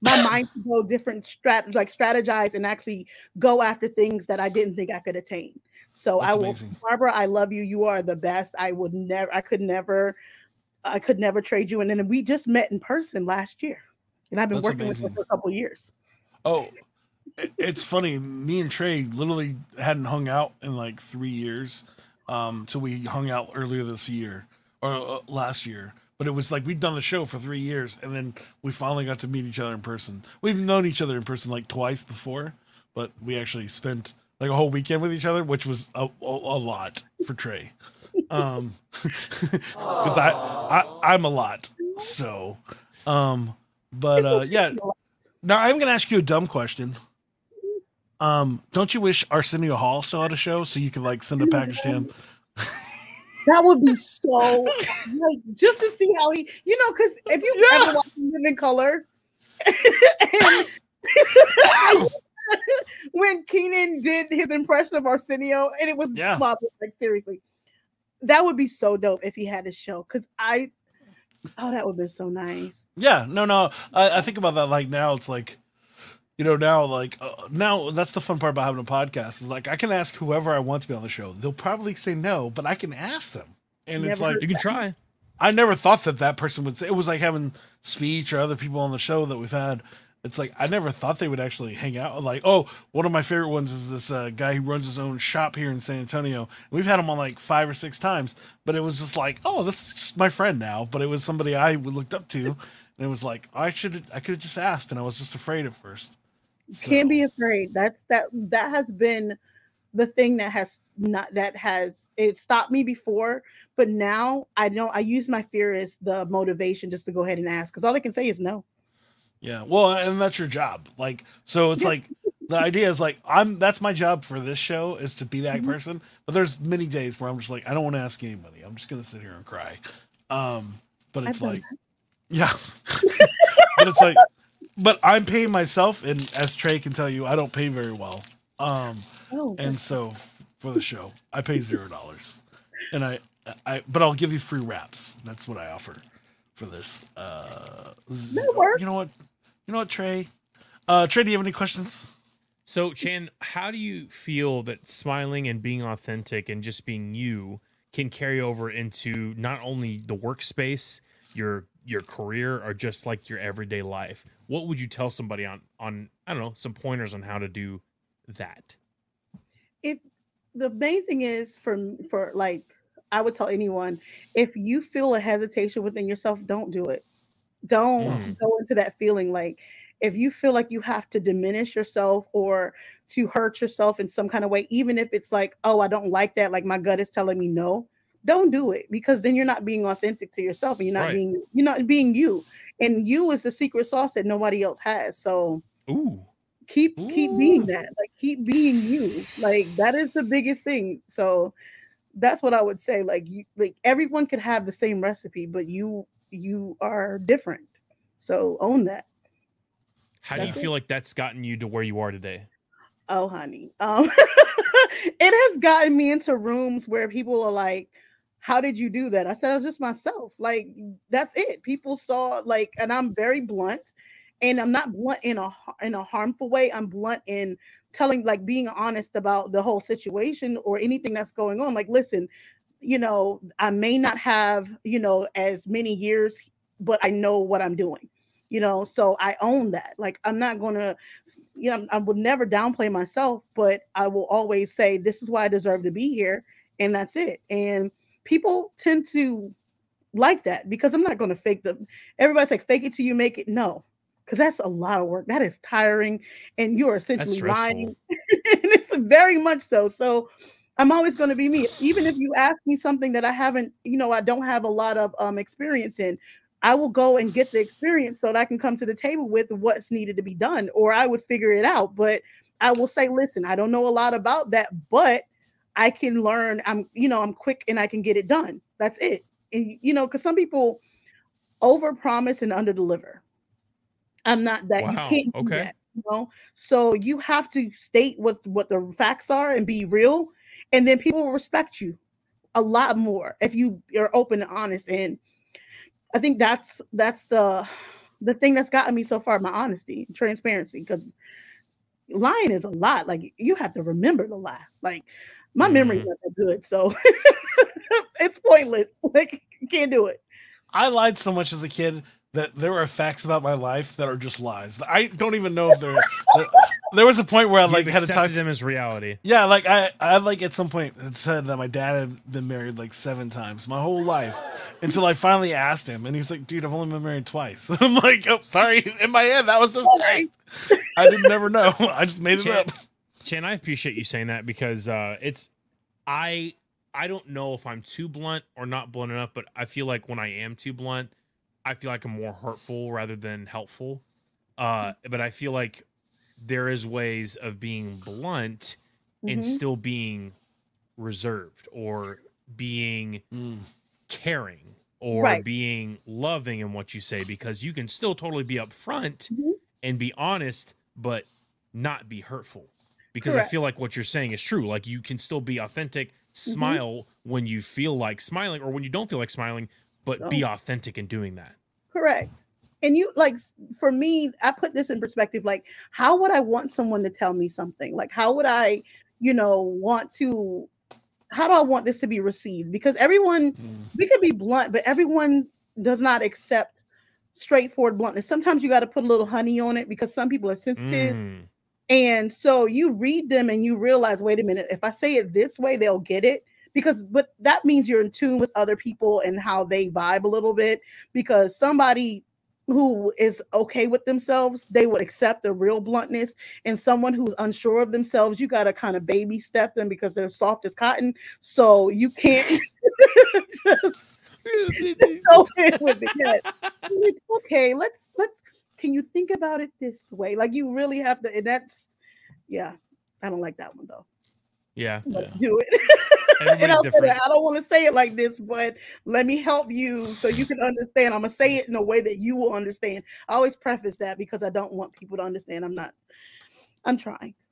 my mind to go different strat like strategize and actually go after things that I didn't think I could attain. So That's I will, amazing. Barbara. I love you. You are the best. I would never. I could never. I could never trade you. And then we just met in person last year, and I've been That's working with amazing. her for a couple years. Oh, it's funny. Me and Trey literally hadn't hung out in like three years. Um, till we hung out earlier this year or uh, last year. But it was like we'd done the show for three years, and then we finally got to meet each other in person. We've known each other in person like twice before, but we actually spent like a whole weekend with each other, which was a, a, a lot for Trey. Um, because I, I I'm a lot. So, um, but uh, yeah. Now I'm going to ask you a dumb question. Um, don't you wish Arsenio Hall still had a show so you could like send a package to him? That would be so like just to see how he, you know, because if you Yeah. ever watch him in Color, and when Keenan did his impression of Arsenio, and it was Yeah. marvelous, like seriously, that would be so dope if he had a show. Because I, oh, that would be so nice. Yeah, no, no. I, I think about that like now. It's like, you know, now like uh, now that's the fun part about having a podcast is like I can ask whoever I want to be on the show. They'll probably say no, but I can ask them, and it's like You can try. I never thought that that person would say it was like having speech or other people on the show that we've had. It's like I never thought they would actually hang out. Like, oh, one of my favorite ones is this uh, guy who runs his own shop here in San Antonio. We've had him on like five or six times, but it was just like, oh, this is just my friend now. But it was somebody I looked up to, and it was like I should I could have just asked, and I was just afraid at first. So- Can't be afraid. That's that that has been the thing that has not that has it stopped me before, but now I know I use my fear as the motivation just to go ahead and ask because all I can say is no. Yeah, well, and that's your job. Like, so it's like the idea is like I'm. That's my job for this show is to be that Mhm. person. But there's many days where I'm just like I don't want to ask anybody. I'm just gonna sit here and cry. Um, but it's I've like, yeah, but it's like, but I'm paying myself, and as Trey can tell you, I don't pay very well. Um, Oh, and so for the show, I pay zero dollars, and I, I, but I'll give you free wraps. That's what I offer for this. Uh, That works. You know what? You know what, Trey? Uh, Trey, do you have any questions? So, Chan, how do you feel that smiling and being authentic and just being you can carry over into not only the workspace, your your career, or just like your everyday life? What would you tell somebody on on I don't know some pointers on how to do that? if the main thing is for for like I would tell anyone if you feel a hesitation within yourself, don't do it. Don't Mm. go into that feeling like if you feel like you have to diminish yourself or to hurt yourself in some kind of way, even if it's like, oh, I don't like that, like my gut is telling me no, don't do it because then you're not being authentic to yourself and you're not Right. being you're not being you. And you is the secret sauce that nobody else has. So Ooh, keep keep being that like keep being you like that is the biggest thing so that's what i would say like you like everyone could have the same recipe but you you are different. So own that. How do you it. feel like that's gotten you to where you are today? oh honey um it has gotten me into rooms where people are like how did you do that? I said i was just myself. Like that's it. People saw like and i'm very blunt and i'm not blunt in a in a harmful way. I'm blunt in telling like being honest about the whole situation or anything that's going on. Like listen you know i may not have you know as many years but i know what i'm doing you know so i own that. Like i'm not to you know i would never downplay myself but i will always say this is why i deserve to be here and that's it. And people tend to like that because i'm not going to fake the everybody's like fake it till you make it. No because that's a lot of work. That is tiring and you're essentially lying. And it's very much so. So i'm always going to be me even if you ask me something that i haven't you know i don't have a lot of um experience in I will go and get the experience so that I can come to the table with what's needed to be done, or I would figure it out. But I will say, listen, I don't know a lot about that, but I can learn. I'm, you know, I'm quick and I can get it done. That's it. And you know, because some people over promise and under deliver. I'm not that. You Wow, can't do okay. that. You know, so you have to state what what the facts are and be real, and then people will respect you a lot more if you are open and honest and I think that's that's the the thing that's gotten me so far, my honesty, and transparency, because lying is a lot. Like you have to remember the lie. Like my memory's mm-hmm. not that good, so it's pointless. Like can't do it. I lied so much as a kid that there are facts about my life that are just lies. I don't even know if they're. there, there was a point where I like You've had to talk. accepted them as reality. Yeah, like I, I like at some point said that my dad had been married like seven times my whole life until I finally asked him, and he was like, "Dude, I've only been married twice." I'm like, "Oh, sorry." In my head, that was the fact. I didn't never know. I just made it Chan, up. Chan, I appreciate you saying that because uh, it's I I don't know if I'm too blunt or not blunt enough, but I feel like when I am too blunt, I feel like I'm more hurtful rather than helpful. Uh, but I feel like there is ways of being blunt and Mhm. still being reserved or being caring or Right. being loving in what you say because you can still totally be upfront Mhm. and be honest but not be hurtful because i feel like what you're saying is true like you can still be authentic Mm-hmm. smile when you feel like smiling or when you don't feel like smiling but be authentic in doing that Correct. And you like for me, I put this in perspective. Like, how would I want someone to tell me something? Like, how would I, you know, want to? How do I want this to be received? Because everyone, we could be blunt, but everyone does not accept straightforward bluntness. Sometimes you got to put a little honey on it because some people are sensitive. Mm. And so you read them and you realize, wait a minute, if I say it this way, they'll get it. Because, but that means you're in tune with other people and how they vibe a little bit. Because somebody who is okay with themselves, they would accept the real bluntness. And someone who's unsure of themselves, you got to kind of baby step them because they're soft as cotton. So you can't just, just go in with it. Yeah. Like, okay, let's let's can you think about it this way? Like you really have to, and that's yeah. I don't like that one though. Yeah. Let's do it. and different. that I don't want to say it like this, but let me help you so you can understand. I'm gonna say it in a way that you will understand. I always preface that because I don't want people to understand. I'm not. I'm trying.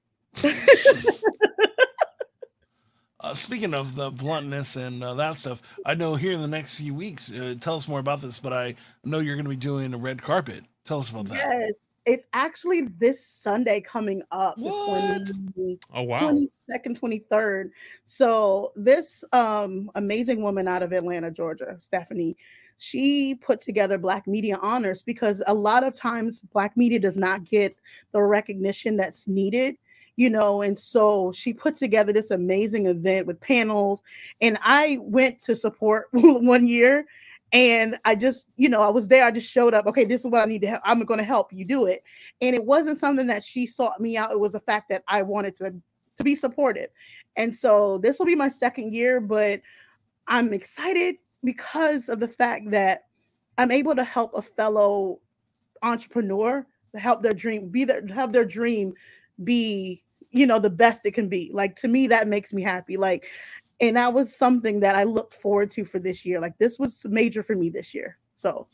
Uh, speaking of the bluntness and uh, that stuff, I know here in the next few weeks, uh, tell us more about this, but I know you're going to be doing a red carpet. Tell us about that. Yes, it's actually this Sunday coming up. the 20 Oh wow. 22nd, 23rd. So this um amazing woman out of Atlanta, Georgia, Stephanie, she put together Black Media Honors because a lot of times Black media does not get the recognition that's needed, you know, and so she put together this amazing event with panels and I went to support one year and I just, you know, I was there. I just showed up. Okay, this is what I need to help. I'm going to help you do it. And it wasn't something that she sought me out. It was a fact that I wanted to to be supported. And so this will be my second year, but I'm excited because of the fact that I'm able to help a fellow entrepreneur to help their dream be their have their dream be you know the best it can be like to me that makes me happy like and that was something that i looked forward to for this year like this was major for me this year so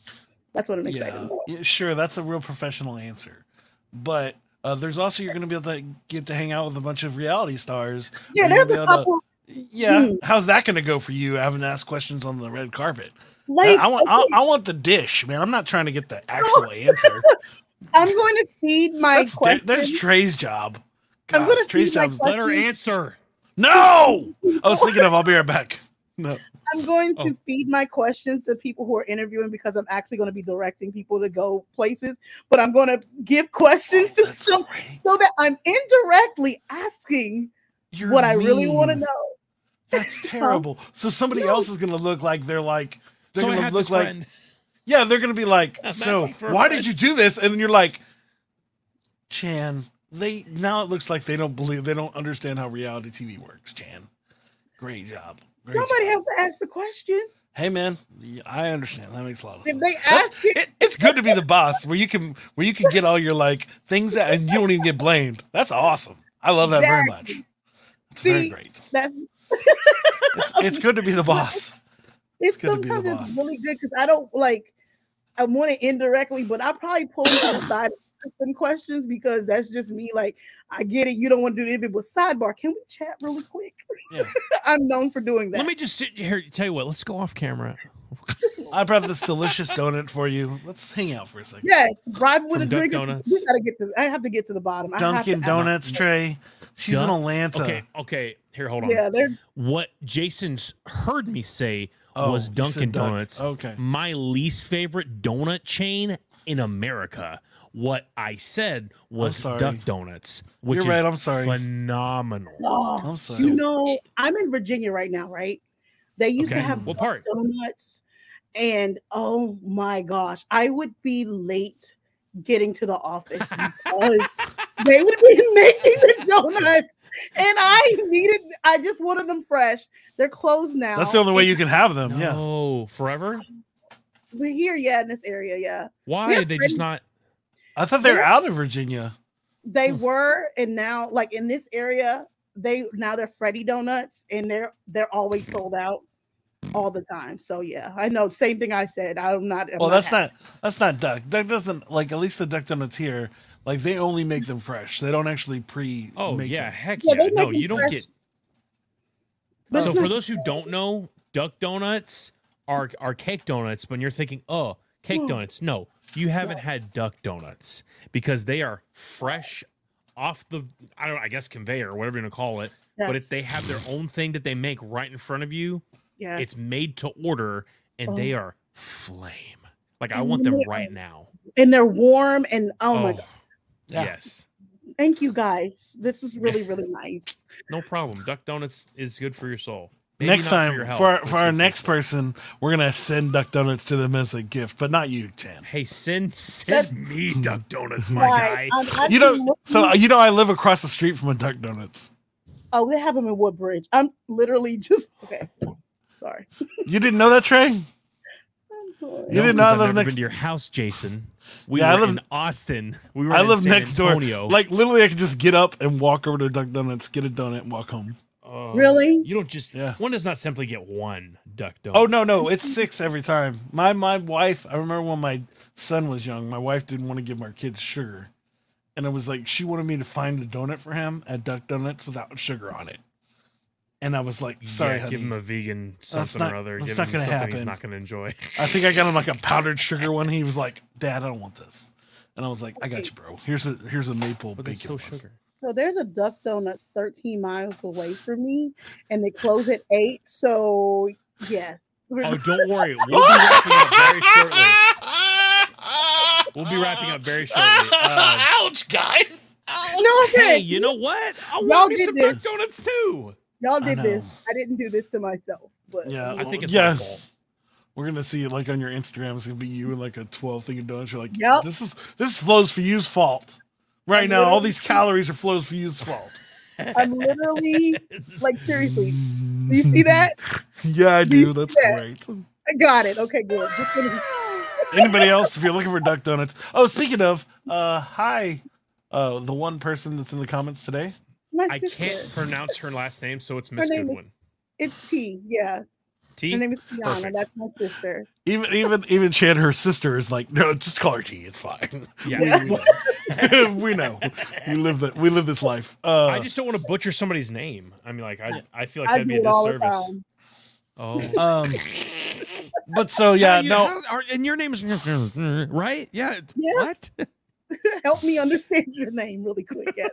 that's what i'm excited Yeah, about yeah, sure. That's a real professional answer. But uh, there's also, you're going to be able to get to hang out with a bunch of reality stars. yeah there's a able to- couple Yeah. Hmm. How's that going to go for you having to ask questions on the red carpet? like I want, I, okay, I want the dish, man. I'm not trying to get the actual answer. i'm going to feed my That's, question that's Trey's job. I'm gonna Trey's feed my job. Let her answer. No. Oh, speaking of, I'll be right back. No. I'm going to Oh. feed my questions to people who are interviewing because I'm actually going to be directing people to go places. But I'm going to give questions Oh, to that's some great. so that I'm indirectly asking You're what I really want to know. That's terrible. So somebody No. else is going to look like they're like they're so going to look like friend. yeah, they're going to be like I'm so asking for a why did you do this? And then you're like Chan, they now it looks like they don't believe they don't understand how reality TV works, Chan. Great job. Great Somebody job. has to ask the question. Hey man, I understand. That makes a lot of sense. they ask it- it, it's good to be the boss where you can where you can get all your like things that and you don't even get blamed. That's awesome. I love that very much. Exactly. It's very great. That's It's it's good to be the boss. it's good to be the sometimes it's really good because I don't like I want it indirectly, but I probably pull to the side and ask them questions because that's just me. Like I get it, you don't want to do it, but sidebar, can we chat really quick? Yeah. I'm known for doing that. Let me just sit here. Tell you what. Let's go off camera. I brought this delicious donut for you. Let's hang out for a second. Yeah, bribe with From a Dunk drink. Donuts. We gotta get to. I have to get to the bottom. I have Dunkin' to- Donuts tray. She's in Dun- Atlanta. Okay. Okay. Here, hold on. Yeah, they're What Jason's heard me say Oh, was you said Dunkin' Dunk. Donuts. Okay. My least favorite donut chain in America. What I said was. Duck Donuts, which You're is right, I'm sorry. phenomenal. oh, I'm sorry. you know, I'm in Virginia right now, right? They used Okay. to have What part? donuts, and oh my gosh, I would be late getting to the office because they would be making the donuts, and I needed. I just wanted them fresh. They're closed now. That's the only way you can have them. Yeah. Oh, forever. We're here, yeah, in this area, yeah. Why They're are they just not? I thought they were They're- out of Virginia. They Hmm. were, and now, like in this area, they now they're Freddy Donuts, and they're they're always sold out all the time. So yeah, I know. Same thing I said. I'm not. I'm well, that's happy. not that's not duck. Duck doesn't like at least the duck donuts here. Like they only make them fresh. They don't actually pre. Oh make yeah, them. heck Yeah, yeah. they No, make them you don't fresh. get. But So for those who don't know, Duck Donuts are are cake donuts. When you're thinking, oh, cake Hmm. donuts, no, you haven't had Duck Donuts because they are fresh off the I don't I guess conveyor or whatever you want to call it. But if they have their own thing that they make right in front of you, yes. it's made to order, and they Oh. are flame. Like I want them right now. and they're warm and oh, my god. Yeah. Yes. Thank you guys. This is really, really nice. No problem. Duck Donuts is good for your soul. Next time your for, our, for our next soul. person, we're gonna send Duck Donuts to them as a gift, but not you, Chan. Hey, send send me Duck Donuts, my Right. guy. I'm You know, so you know, I live across the street from a Duck Donuts. oh, they have them in Woodbridge. I'm literally just okay. Sorry. You didn't know that, Trey? You didn't know 'cause I live next. to your house, Jason. We Yeah, I live- in Austin. We were. I in live San next Antonio. door. Like literally, I could just get up and walk over to Duck Donuts, get a donut, and walk home. Oh, Really? You don't just. Yeah. One does not simply get one Duck Donut. Oh no, no, it's six every time. My my wife. I remember when my son was young. My wife didn't want to give our kids sugar, and it was like she wanted me to find a donut for him at Duck Donuts without sugar on it. And I was like, "Sorry, yeah, honey. give him a vegan something not- or other. that's Give not him gonna something he's not going to enjoy. I think I got him like a powdered sugar one. He was like, "Dad, I don't want this," and I was like, "I got you, bro. Here's a here's a maple But bacon." it's so one." sugar. So there's a Duck Donuts 13 miles away from me, and they close at eight. So yes. Oh, don't worry. We'll be wrapping up very shortly. We'll be wrapping up very shortly. Uh, Ouch, guys! no, okay. hey, you know what? I Y'all want me did some this. Duck Donuts too. Y'all I did this. I didn't do this to myself, but Yeah, I think it's Yeah. my fault. We're gonna see it like on your Instagram. It's gonna be you and like a twelve thing of donuts. You're like, Yep. this is this flows for you's fault. Right I'm now, all these calories are flows for you's fault. I'm literally like seriously. Do you see that? Yeah, I Do do. That's that? great. I got it. Okay, good. Just gonna- Anybody else? If you're looking for duck donuts. Oh, speaking of, uh, hi, uh, the one person that's in the comments today. My I sister. can't pronounce her last name, so it's Miss name is- It's T. Yeah, T. her name is Tiana. Perfect. That's my sister. Even even even Chan, her sister, is like, no, just call her T. It's fine. Yeah. we, know. we know. We live that. We live this life. Uh, I just don't want to butcher somebody's name. I mean, like I, I feel like I that'd be a it all the disservice. Oh, um, but so yeah, you- no. how- and your name is right? Yeah. Yes. What? Help me understand your name really quick. Yes.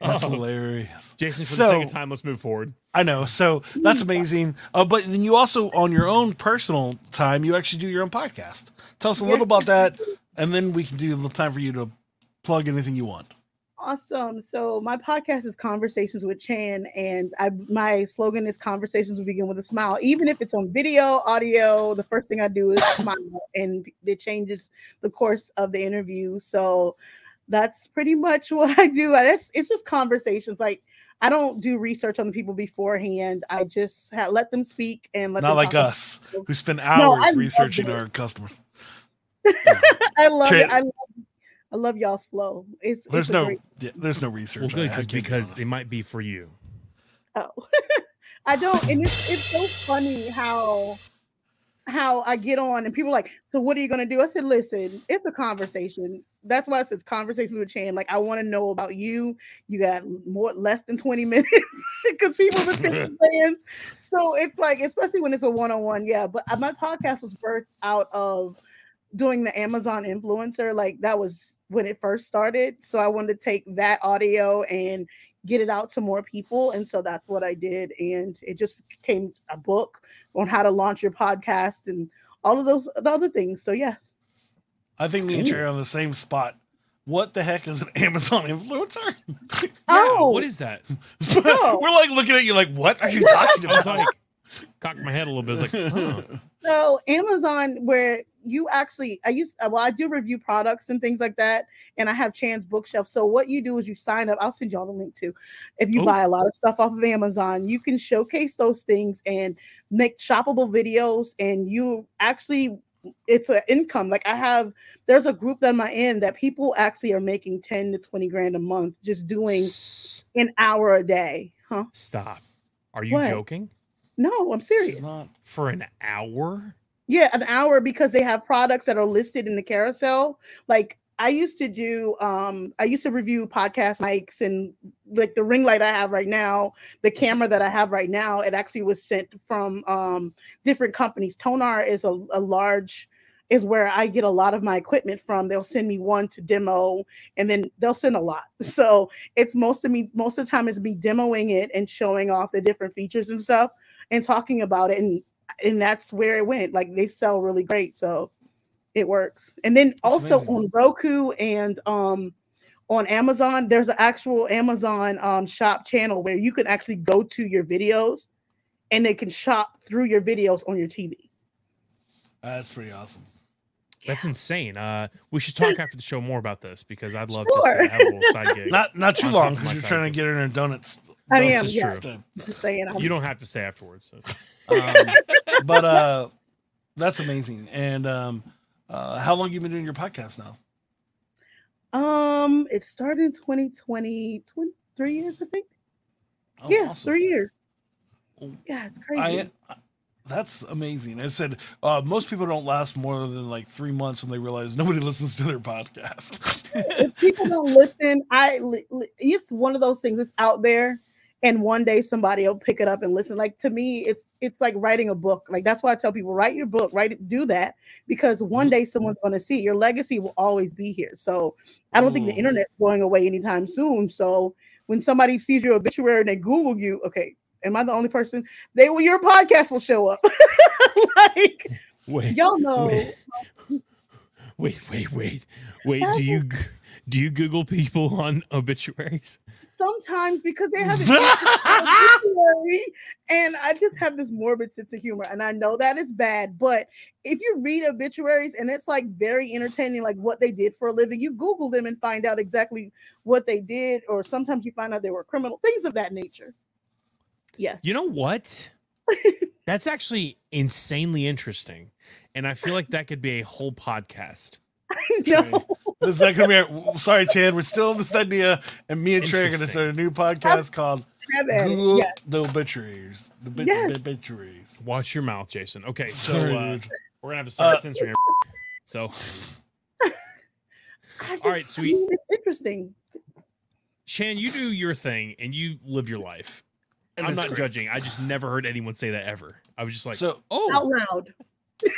That's Oh. hilarious. Jason, for So- the second time, let's move forward. I know. So that's amazing. Uh, but then you also, on your own personal time, you actually do your own podcast. Tell us a little about that, and then we can do a little time for you to plug anything you want. Awesome. So my podcast is Conversations with Chan, and I my slogan is Conversations will begin with a smile. Even if it's on video, audio, the first thing I do is smile, and it changes the course of the interview. So that's pretty much what I do. I just, it's just conversations. Like I don't do research on the people beforehand. I just ha- let them speak and let Not like us, who spend hours love researching our customers. I love Tra- it. I love, I love y'all's flow. It's There's it's no, great- yeah, there's no research. Well, good I- I 'cause- can't be because honest. they might be for you. Oh, I don't, and it's it's so funny how how I get on and people are like, so what are you gonna do? I said, listen, it's a conversation. That's why it says conversations with Chan. Like, I want to know about you. You got more less than 20 minutes because people's attention spans. So it's like, especially when it's a one-on-one, yeah. But uh, my podcast was birthed out of doing the Amazon influencer. Like that was when it first started. So I wanted to take that audio and get it out to more people. And so that's what I did. And it just became a book on how to launch your podcast and all of those other things. So yes. I think me and Cherry are on the same spot. What the heck is an Amazon influencer? Yeah, oh, what is that? No. We're like looking at you like, what are you talking I was about? like, cocked my head a little bit. Like, huh. so Amazon, where you actually, I use, uh, well, I do review products and things like that, and I have Chan's bookshelf. So what you do is you sign up. I'll send y'all the link too. If you Ooh. buy a lot of stuff off of Amazon, you can showcase those things and make shoppable videos, and you actually, it's an income. Like I have, there's a group that I'm in that people actually are making ten to twenty grand a month just doing an hour a day. Huh? Stop. Are you What? joking? No, I'm serious. not- For an hour? Yeah, an hour because they have products that are listed in the carousel. Like I used to do, um, I used to review podcast mics and like the ring light I have right now, the camera that I have right now, it actually was sent from um different companies. Tonor is a, a large is where I get a lot of my equipment from. They'll send me one to demo and then they'll send a lot. So it's most of me most of the time is me demoing it and showing off the different features and stuff and talking about it and and that's where it went. Like they sell really great. So It works. And then also amazing. on Roku and um on Amazon, there's an actual Amazon um shop channel where you can actually go to your videos and they can shop through your videos on your TV. That's pretty awesome. That's insane. Uh, we should talk after the show more about this because I'd love Sure. to have a little side gig. Not not too long top of my because you're side trying to get in her donuts. I donuts am, this yes. time. Just saying. I'm- you don't have to say afterwards. so. Um, but uh, that's amazing. And um, uh, how long you been doing your podcast now? Um, it started in 2020, 20, three years, I think. Oh, yeah, awesome. three years. Oh, Yeah, it's crazy. I, that's amazing. I said uh, most people don't last more than like three months when they realize nobody listens to their podcast. if people don't listen, I it's one of those things that's out there, and one day somebody will pick it up and listen. Like to me, it's it's like writing a book. Like that's why I tell people write your book, write it, do that because one day mm-hmm. someone's going to see it. your legacy will always be here. So I don't think the mm-hmm. internet's going away anytime soon. So when somebody sees your obituary and they Google you, okay. Am I the only person? They will. Your podcast will show up. like Wait, y'all know. Wait. wait, wait, wait, wait. Do you do you Google people on obituaries? sometimes because they have an obituary, and I just have this morbid sense of humor, and I know that is bad. But if you read obituaries and it's like very entertaining, like what they did for a living, you Google them and find out exactly what they did, or sometimes you find out they were criminal, things of that nature. Yes. You know what? That's actually insanely interesting, and I feel like that could be a whole podcast. no. This is not gonna be. Our, sorry, Chan. We're still in this idea, and me and Trey are gonna start a new podcast called Have at it. Google Yes. the obituaries. The bit, Yes. obituaries. Watch your mouth, Jason. Okay, so uh, we're gonna have to start Uh, censoring. So, just, All right, I sweet. mean, it's interesting. Chan, you do your thing and you live your life. And I'm not great. judging. I just never heard anyone say that ever. I was just like, So, oh, Out oh, loud.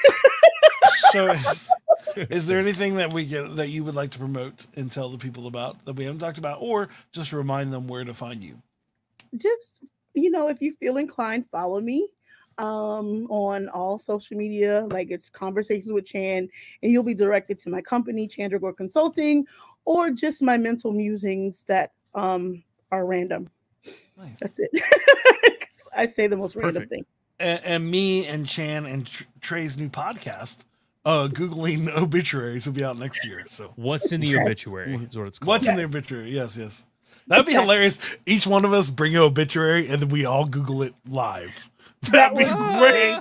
so is, is there anything that we get that you would like to promote and tell the people about that we haven't talked about, or just remind them where to find you? just you know if you feel inclined follow me um on all social media like it's conversations with chan and you'll be directed to my company chandragore consulting or just my mental musings that um are random Nice. that's it i say the most random thing and, and me and Chan and Tr- Trey's new podcast, uh, googling obituaries, will be out next year. So what's in the obituary is what it's called. what's in the obituary? Yes, yes. That'd be hilarious. Each one of us bring an obituary, and then we all Google it live. That That'd be would- great.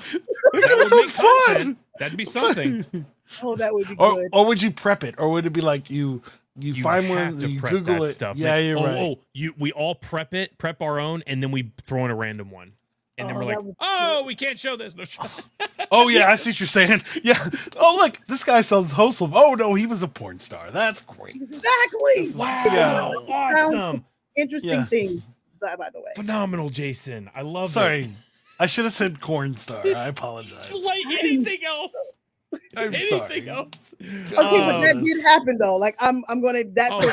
That that would sounds make fun. content. That'd be something. oh that would be Or, good or would you prep it, or would it be like you you, You find one, you prep Google that it? stuff. Yeah, Like, you're oh, right. Oh, you we all prep it, prep our own, and then we throw in a random one. And then Oh, we're like, oh, good. we can't show this. No, Oh yeah, I see what you're saying. Yeah. Oh look, this guy sounds wholesome. Oh no, he was a porn star. That's great. exactly wow, Yeah. awesome, interesting Yeah. thing by, by the way phenomenal, Jason. I love Sorry, it. I should have said corn star. I apologize. Like anything else. I'm anything sorry. else. okay Oh, but that this- did happen though like i'm i'm gonna that's Oh, a real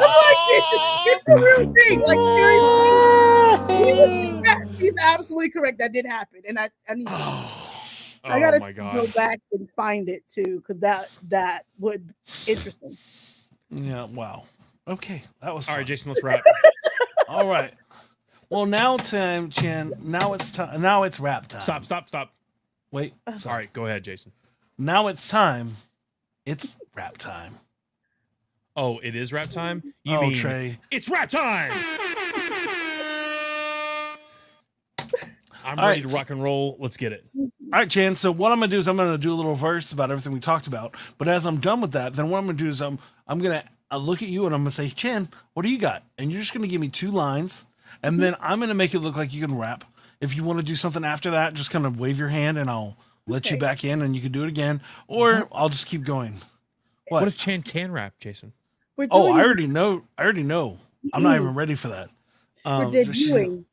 oh, it's a real thing. Like seriously, he he's absolutely correct. That did happen, and I I need to, oh I gotta oh my go back and find it too, because that that would interesting. Yeah. Wow. Okay, that was All fun. right, Jason, let's wrap. All right. Well, now time, Chan. Now it's time. Now it's rap time. Stop, stop, stop. Wait. Uh, Sorry. right, go ahead, Jason. Now it's time. It's rap time. Oh, it is rap time? You oh, mean Trey. it's rap time? I'm All ready right. to rock and roll. Let's get it. All right, Chan. So what I'm gonna do is I'm gonna do a little verse about everything we talked about. But as I'm done with that, then what I'm gonna do is I'm I'm gonna i look at you and I'm gonna say, Chan, what do you got? And you're just gonna give me two lines, and then I'm gonna make it look like you can rap. If you want to do something after that, just kind of wave your hand and I'll let you back in and you can do it again, or I'll just keep going. What? What if Chan can rap, Jason? We're oh, I already know. I already know. I'm not even ready for that. we're Um, debuting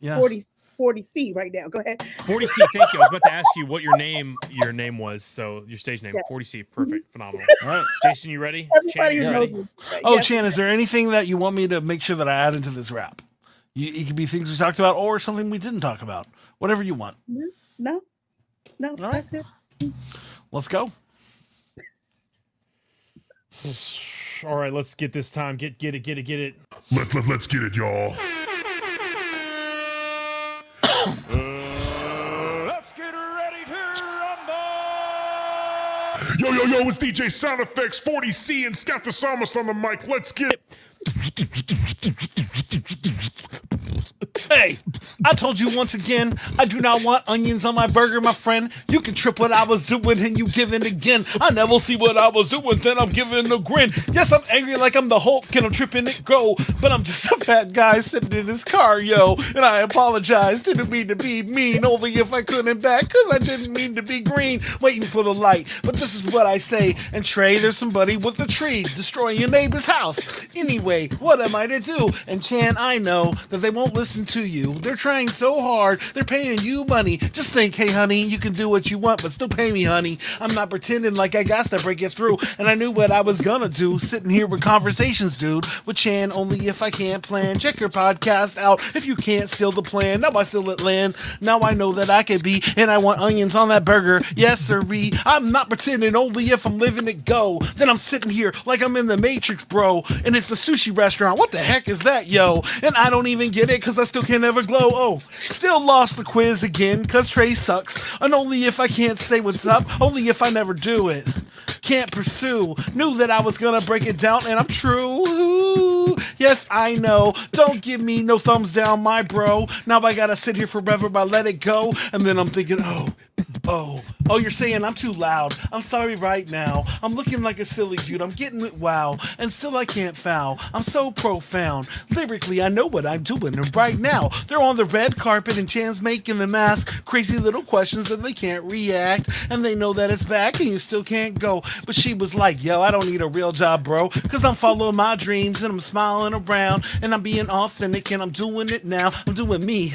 yeah. 40 40 C right now. Go ahead. 40C, thank you. I was about to ask you what your name your name was. So your stage name, Yeah. 40C. Perfect. Phenomenal. All right. Jason, you ready? Everybody you ready? knows Oh, yes. Chan, is there anything that you want me to make sure that I add into this rap? You, it could be things we talked about or something we didn't talk about. Whatever you want. no. No, All right. that's it. Let's go. All right, let's get this time. Get get it, get it, get it. Let, let, let's get it, y'all. Uh, Yo, yo, yo, it's DJ Sound Effects 40C and Scout the Psalmist on the mic. Let's get it. Hey, I told you once again, I do not want onions on my burger, my friend. You can trip what I was doing and you give in again. I never see what I was doing, then I'm giving a grin. Yes, I'm angry like I'm the Hulk and I'm tripping it go, but I'm just a fat guy sitting in his car, yo. And I apologize, didn't mean to be mean, only if I couldn't back, cause I didn't mean to be green, waiting for the light. But this is what I say, and Trey, there's somebody with a tree destroying your neighbor's house. Anyway, what am I to do? And Chan, I know that they won't listen to you. They're trying so hard. They're paying you money. Just think, hey, honey, you can do what you want, but still pay me, honey. I'm not pretending like I got to break it through. And I knew what I was gonna do. Sitting here with conversations, dude. With Chan, only if I can't plan. Check your podcast out if you can't steal the plan. Now I still at land. Now I know that I can be, and I want onions on that burger. Yes, sirree. I'm not pretending, only if I'm living it go. Then I'm sitting here like I'm in the Matrix, bro. And it's a sushi restaurant. What the heck is that, yo? And I don't even get it because I still can't ever glow. Oh, still lost the quiz again because Trey sucks. And only if I can't say what's up, only if I never do it. Can't pursue. Knew that I was gonna break it down, and I'm true. Yes, I know. Don't give me no thumbs down, my bro. Now I gotta sit here forever by let it go. And then I'm thinking, oh, oh, oh, you're saying I'm too loud. I'm sorry right now. I'm looking like a silly dude. I'm getting it wow. And still I can't foul. I'm so profound. Lyrically, I know what I'm doing. And right now, they're on the red carpet and Chan's making them ask crazy little questions that they can't react. And they know that it's back and you still can't go. But she was like, yo, I don't need a real job, bro. Cause I'm following my dreams and I'm smiling around and I'm being authentic and I'm doing it now. I'm doing me.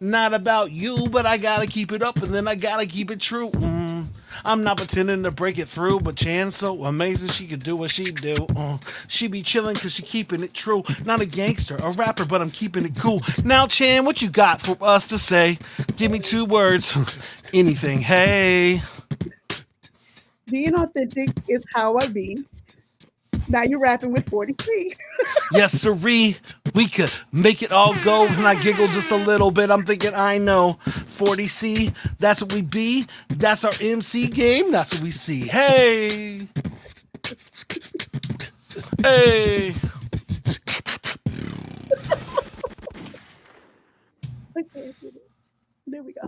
Not about you, but I gotta keep it up and then I gotta keep it true. Mm. I'm not pretending to break it through, but Chan's so amazing she could do what she do. Uh, she be chilling cause she keeping it true. Not a gangster, a rapper, but I'm keeping it cool. Now, Chan, what you got for us to say? Give me two words. Anything. Hey. Being authentic is how I be. Now you're rapping with 40C. Yes, sirree. We could make it all go. And I giggle just a little bit. I'm thinking, I know. 40C, that's what we be. That's our MC game. That's what we see. Hey. Hey. I can't do it. There we go.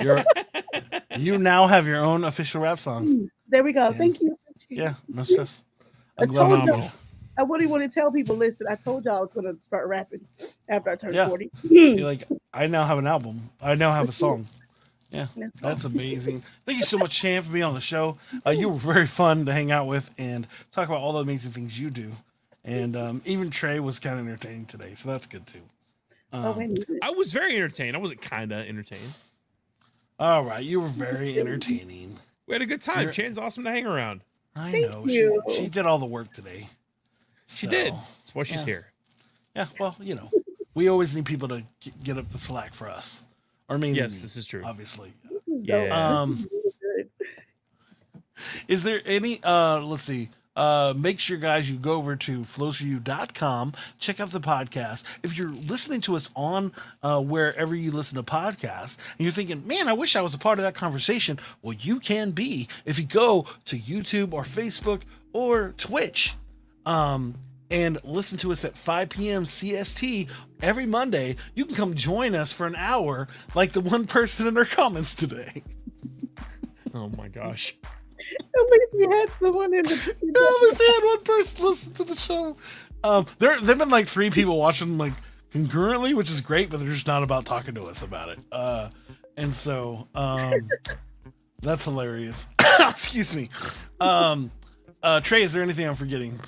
You're, you now have your own official rap song. There we go. Thank you. Yeah, no stress. I told y'all. I wouldn't want to tell people. Listen, I told y'all I was going to start rapping after I turned Yeah. 40. You're like, I now have an album. I now have a song. Yeah, Yeah. that's amazing. Thank you so much, Chan, for being on the show. Uh, you were very fun to hang out with and talk about all the amazing things you do. And um, even Trey was kind of entertaining today, so that's good too. oh, wait a minute. I was very entertained. I wasn't kind of entertained. All right, you were very entertaining. We had a good time. You're- Chan's awesome to hang around. I Thank know you. she she did all the work today. She So, did. That's why she's yeah. here. Yeah, well, you know, we always need people to g- get up the slack for us. Or mean, Yes, this is true. Obviously. Yeah. Um, Is there any uh let's see. Uh make sure guys you go over to flowsforyou.com, check out the podcast. If you're listening to us on uh wherever you listen to podcasts and you're thinking, "Man, I wish I was a part of that conversation." Well, you can be if you go to YouTube or Facebook or Twitch. Um and listen to us at 5 p.m. CST every Monday. You can come join us for an hour, like the one person in our comments today. oh my gosh. At least we had someone in the. at least I had one person listen to the show. Um, there there've been like three people watching like concurrently, which is great, but they're just not about talking to us about it. Uh, and so um, that's hilarious. Excuse me. Um, uh, Trey, is there anything I'm forgetting?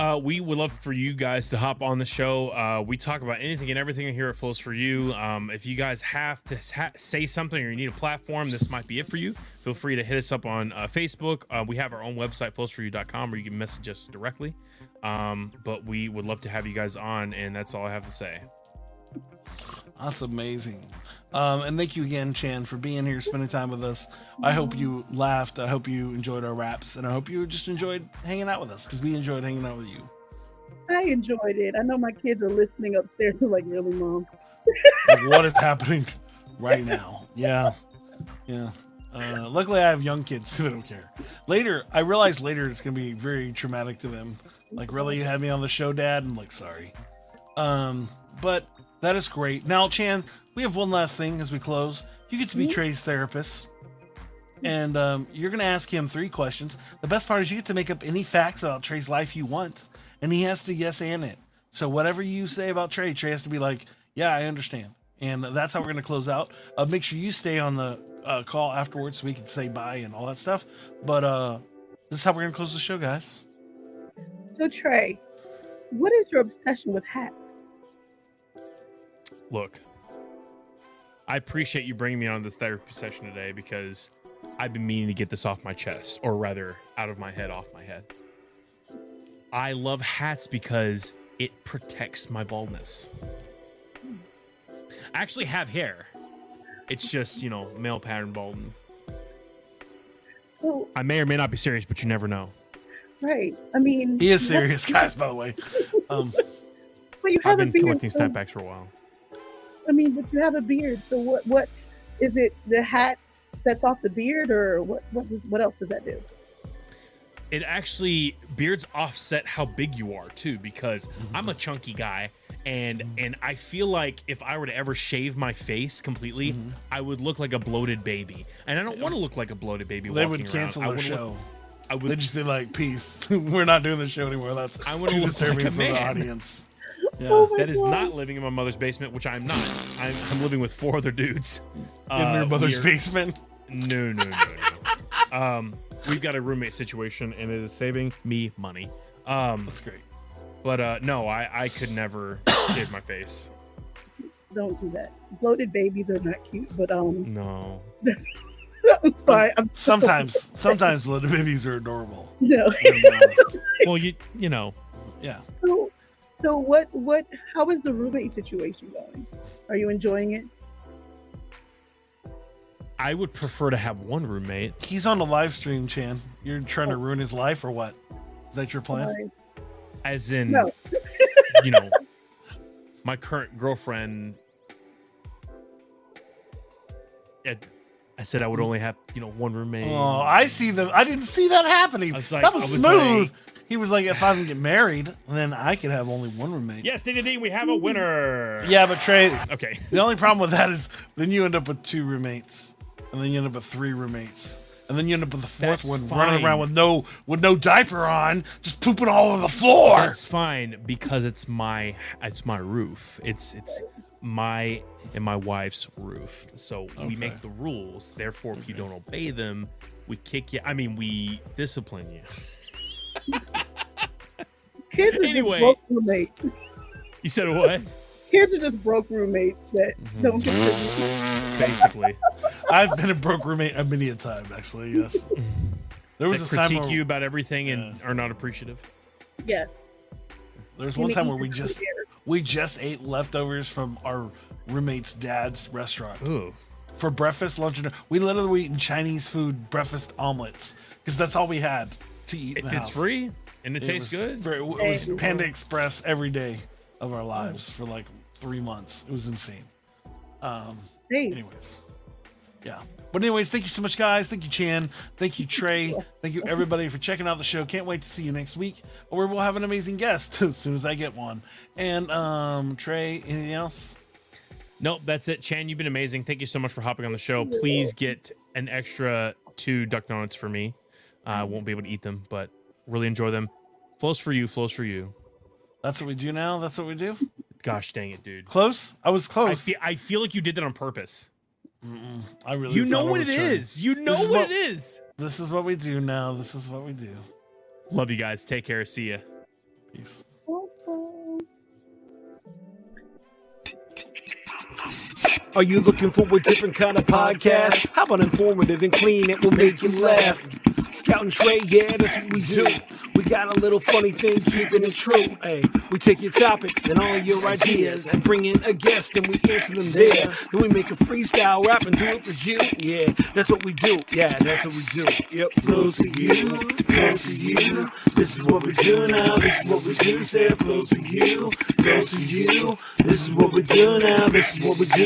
Uh, we would love for you guys to hop on the show. Uh, we talk about anything and everything here at Flows for You. Um, if you guys have to ha- say something or you need a platform, this might be it for you. Feel free to hit us up on uh, Facebook. Uh, we have our own website, flowsforyou.com, where you can message us directly. Um, but we would love to have you guys on, and that's all I have to say. That's amazing. Um, and thank you again, Chan, for being here, spending time with us. I hope you laughed. I hope you enjoyed our raps, and I hope you just enjoyed hanging out with us because we enjoyed hanging out with you. I enjoyed it. I know my kids are listening upstairs. They're like, really, mom? Like, what is happening right now? Yeah, yeah. Uh, luckily, I have young kids, so they don't care. Later, I realize later it's gonna be very traumatic to them. Like, really, you had me on the show, Dad? I'm like, sorry. Um, but that is great. Now, Chan, we have one last thing as we close. You get to be Trey's therapist, and um, you're gonna ask him three questions. The best part is you get to make up any facts about Trey's life you want, and he has to yes and it. So whatever you say about Trey, Trey has to be like, yeah, I understand. And that's how we're gonna close out. Uh, make sure you stay on the uh, call afterwards so we can say bye and all that stuff. But uh, this is how we're gonna close the show, guys. So Trey, what is your obsession with hats? Look, I appreciate you bringing me on this therapy session today because I've been meaning to get this off my chest, or rather, out of my head, off my head. I love hats because it protects my baldness. I actually have hair. It's just, you know, male pattern balding. So I may or may not be serious, but you never know. right, I mean, He is serious, guys. By the way, um, Well, you I've have a been beard. collecting so- snapbacks for a while. I mean, but you have a beard. So what? What is it? The hat sets off the beard, or what? What does? What else does that do? it actually beards offset how big you are too because Mm-hmm. i'm a chunky guy and and i feel like if i were to ever shave my face completely Mm-hmm. i would look like a bloated baby and i don't want to look like a bloated baby they walking would around. cancel I our show. look, i They'd would just be like, "Peace, we're not doing the show anymore." That's I wanna too look disturbing like a for the audience. Yeah, Oh my that is God. not living in my mother's basement which i'm not i'm, I'm living with four other dudes in your Uh, mother's we are- basement. no no no no um we've got a roommate situation and it is saving me money um That's great. but uh no i i could never shave my face Don't do that. Bloated babies are not cute, but um, no I'm sorry. I'm Sometimes, sometimes little babies are adorable. no. I'm gonna be honest. well you you know Yeah, So, so what? What? How is the roommate situation going? Are you enjoying it? I would prefer to have one roommate. he's on the live stream, Chan. You're trying to oh. ruin his life or what? Is that your plan? Sorry. As in, No. you know, my current girlfriend. I, I said I would mm. only have, you know, one roommate. Oh, I see the. I didn't see that happening. I was like- that was, I was smooth. like- he was like, if I can get married, then I could have only one roommate. Yes, ding ding ding, we have a winner. Yeah, but Trey, Okay. the only problem with that is then you end up with two roommates, and then you end up with three roommates, and then you end up with the fourth That's one running around with no with no diaper on, just pooping all over the floor. That's fine because it's my it's my roof. It's it's my and my wife's roof. So Okay. we make the rules. Therefore, if you don't obey them, we kick you. I mean, we discipline you. Kids are Anyway. just broke roommates. You said what? Kids are just broke roommates that Mm-hmm. don't get contribute. Basically, I've been a broke roommate a many a time, actually. Yes, there was they this time critique where, you about everything and are not appreciative. Yes. There's You one time where we just food there. we just ate leftovers from our roommate's dad's restaurant. Ooh, for breakfast, lunch, and dinner. We literally were eating Chinese food breakfast omelets because that's all we had to eat. in if the it's house. free and it, It tastes was good, very- it was Panda Express every day of our lives for like three months. It was insane. Um. Same. Anyways, yeah. But anyways, thank you so much, guys. Thank you, Chan. Thank you, Trey. Thank you, everybody, for checking out the show. Can't wait to see you next week, where we'll have an amazing guest as soon as I get one. And um, Trey, anything else? Nope, that's it. Chan, you've been amazing. Thank you so much for hopping on the show. Please get an extra two duck donuts for me. Uh, I won't be able to eat them, but really enjoy them. Flows for you, flows for you. That's what we do now. That's what we do. Gosh dang it, dude. Close. I was I close. I feel like you did that on purpose. I really. You know what it trying. is. You know is what what- it is. This is what we do now. This is what we do. Love you guys. Take care. See ya. Peace. Are you looking for a different kind of podcast? How about informative and clean? It will make you laugh. Scout and Trey, yeah, that's what we do. We got a little funny thing, keeping it true. Hey, we take your topics and all your ideas and bring in a guest and we answer them there. Then we make a freestyle rap and do it for you. Yeah, that's what we do. Yeah, that's what we do. Yep, flows for you, flows for you. This is what we do now. This is what we do. Say flows for you, flows for you. This is what we do now. This is what we do.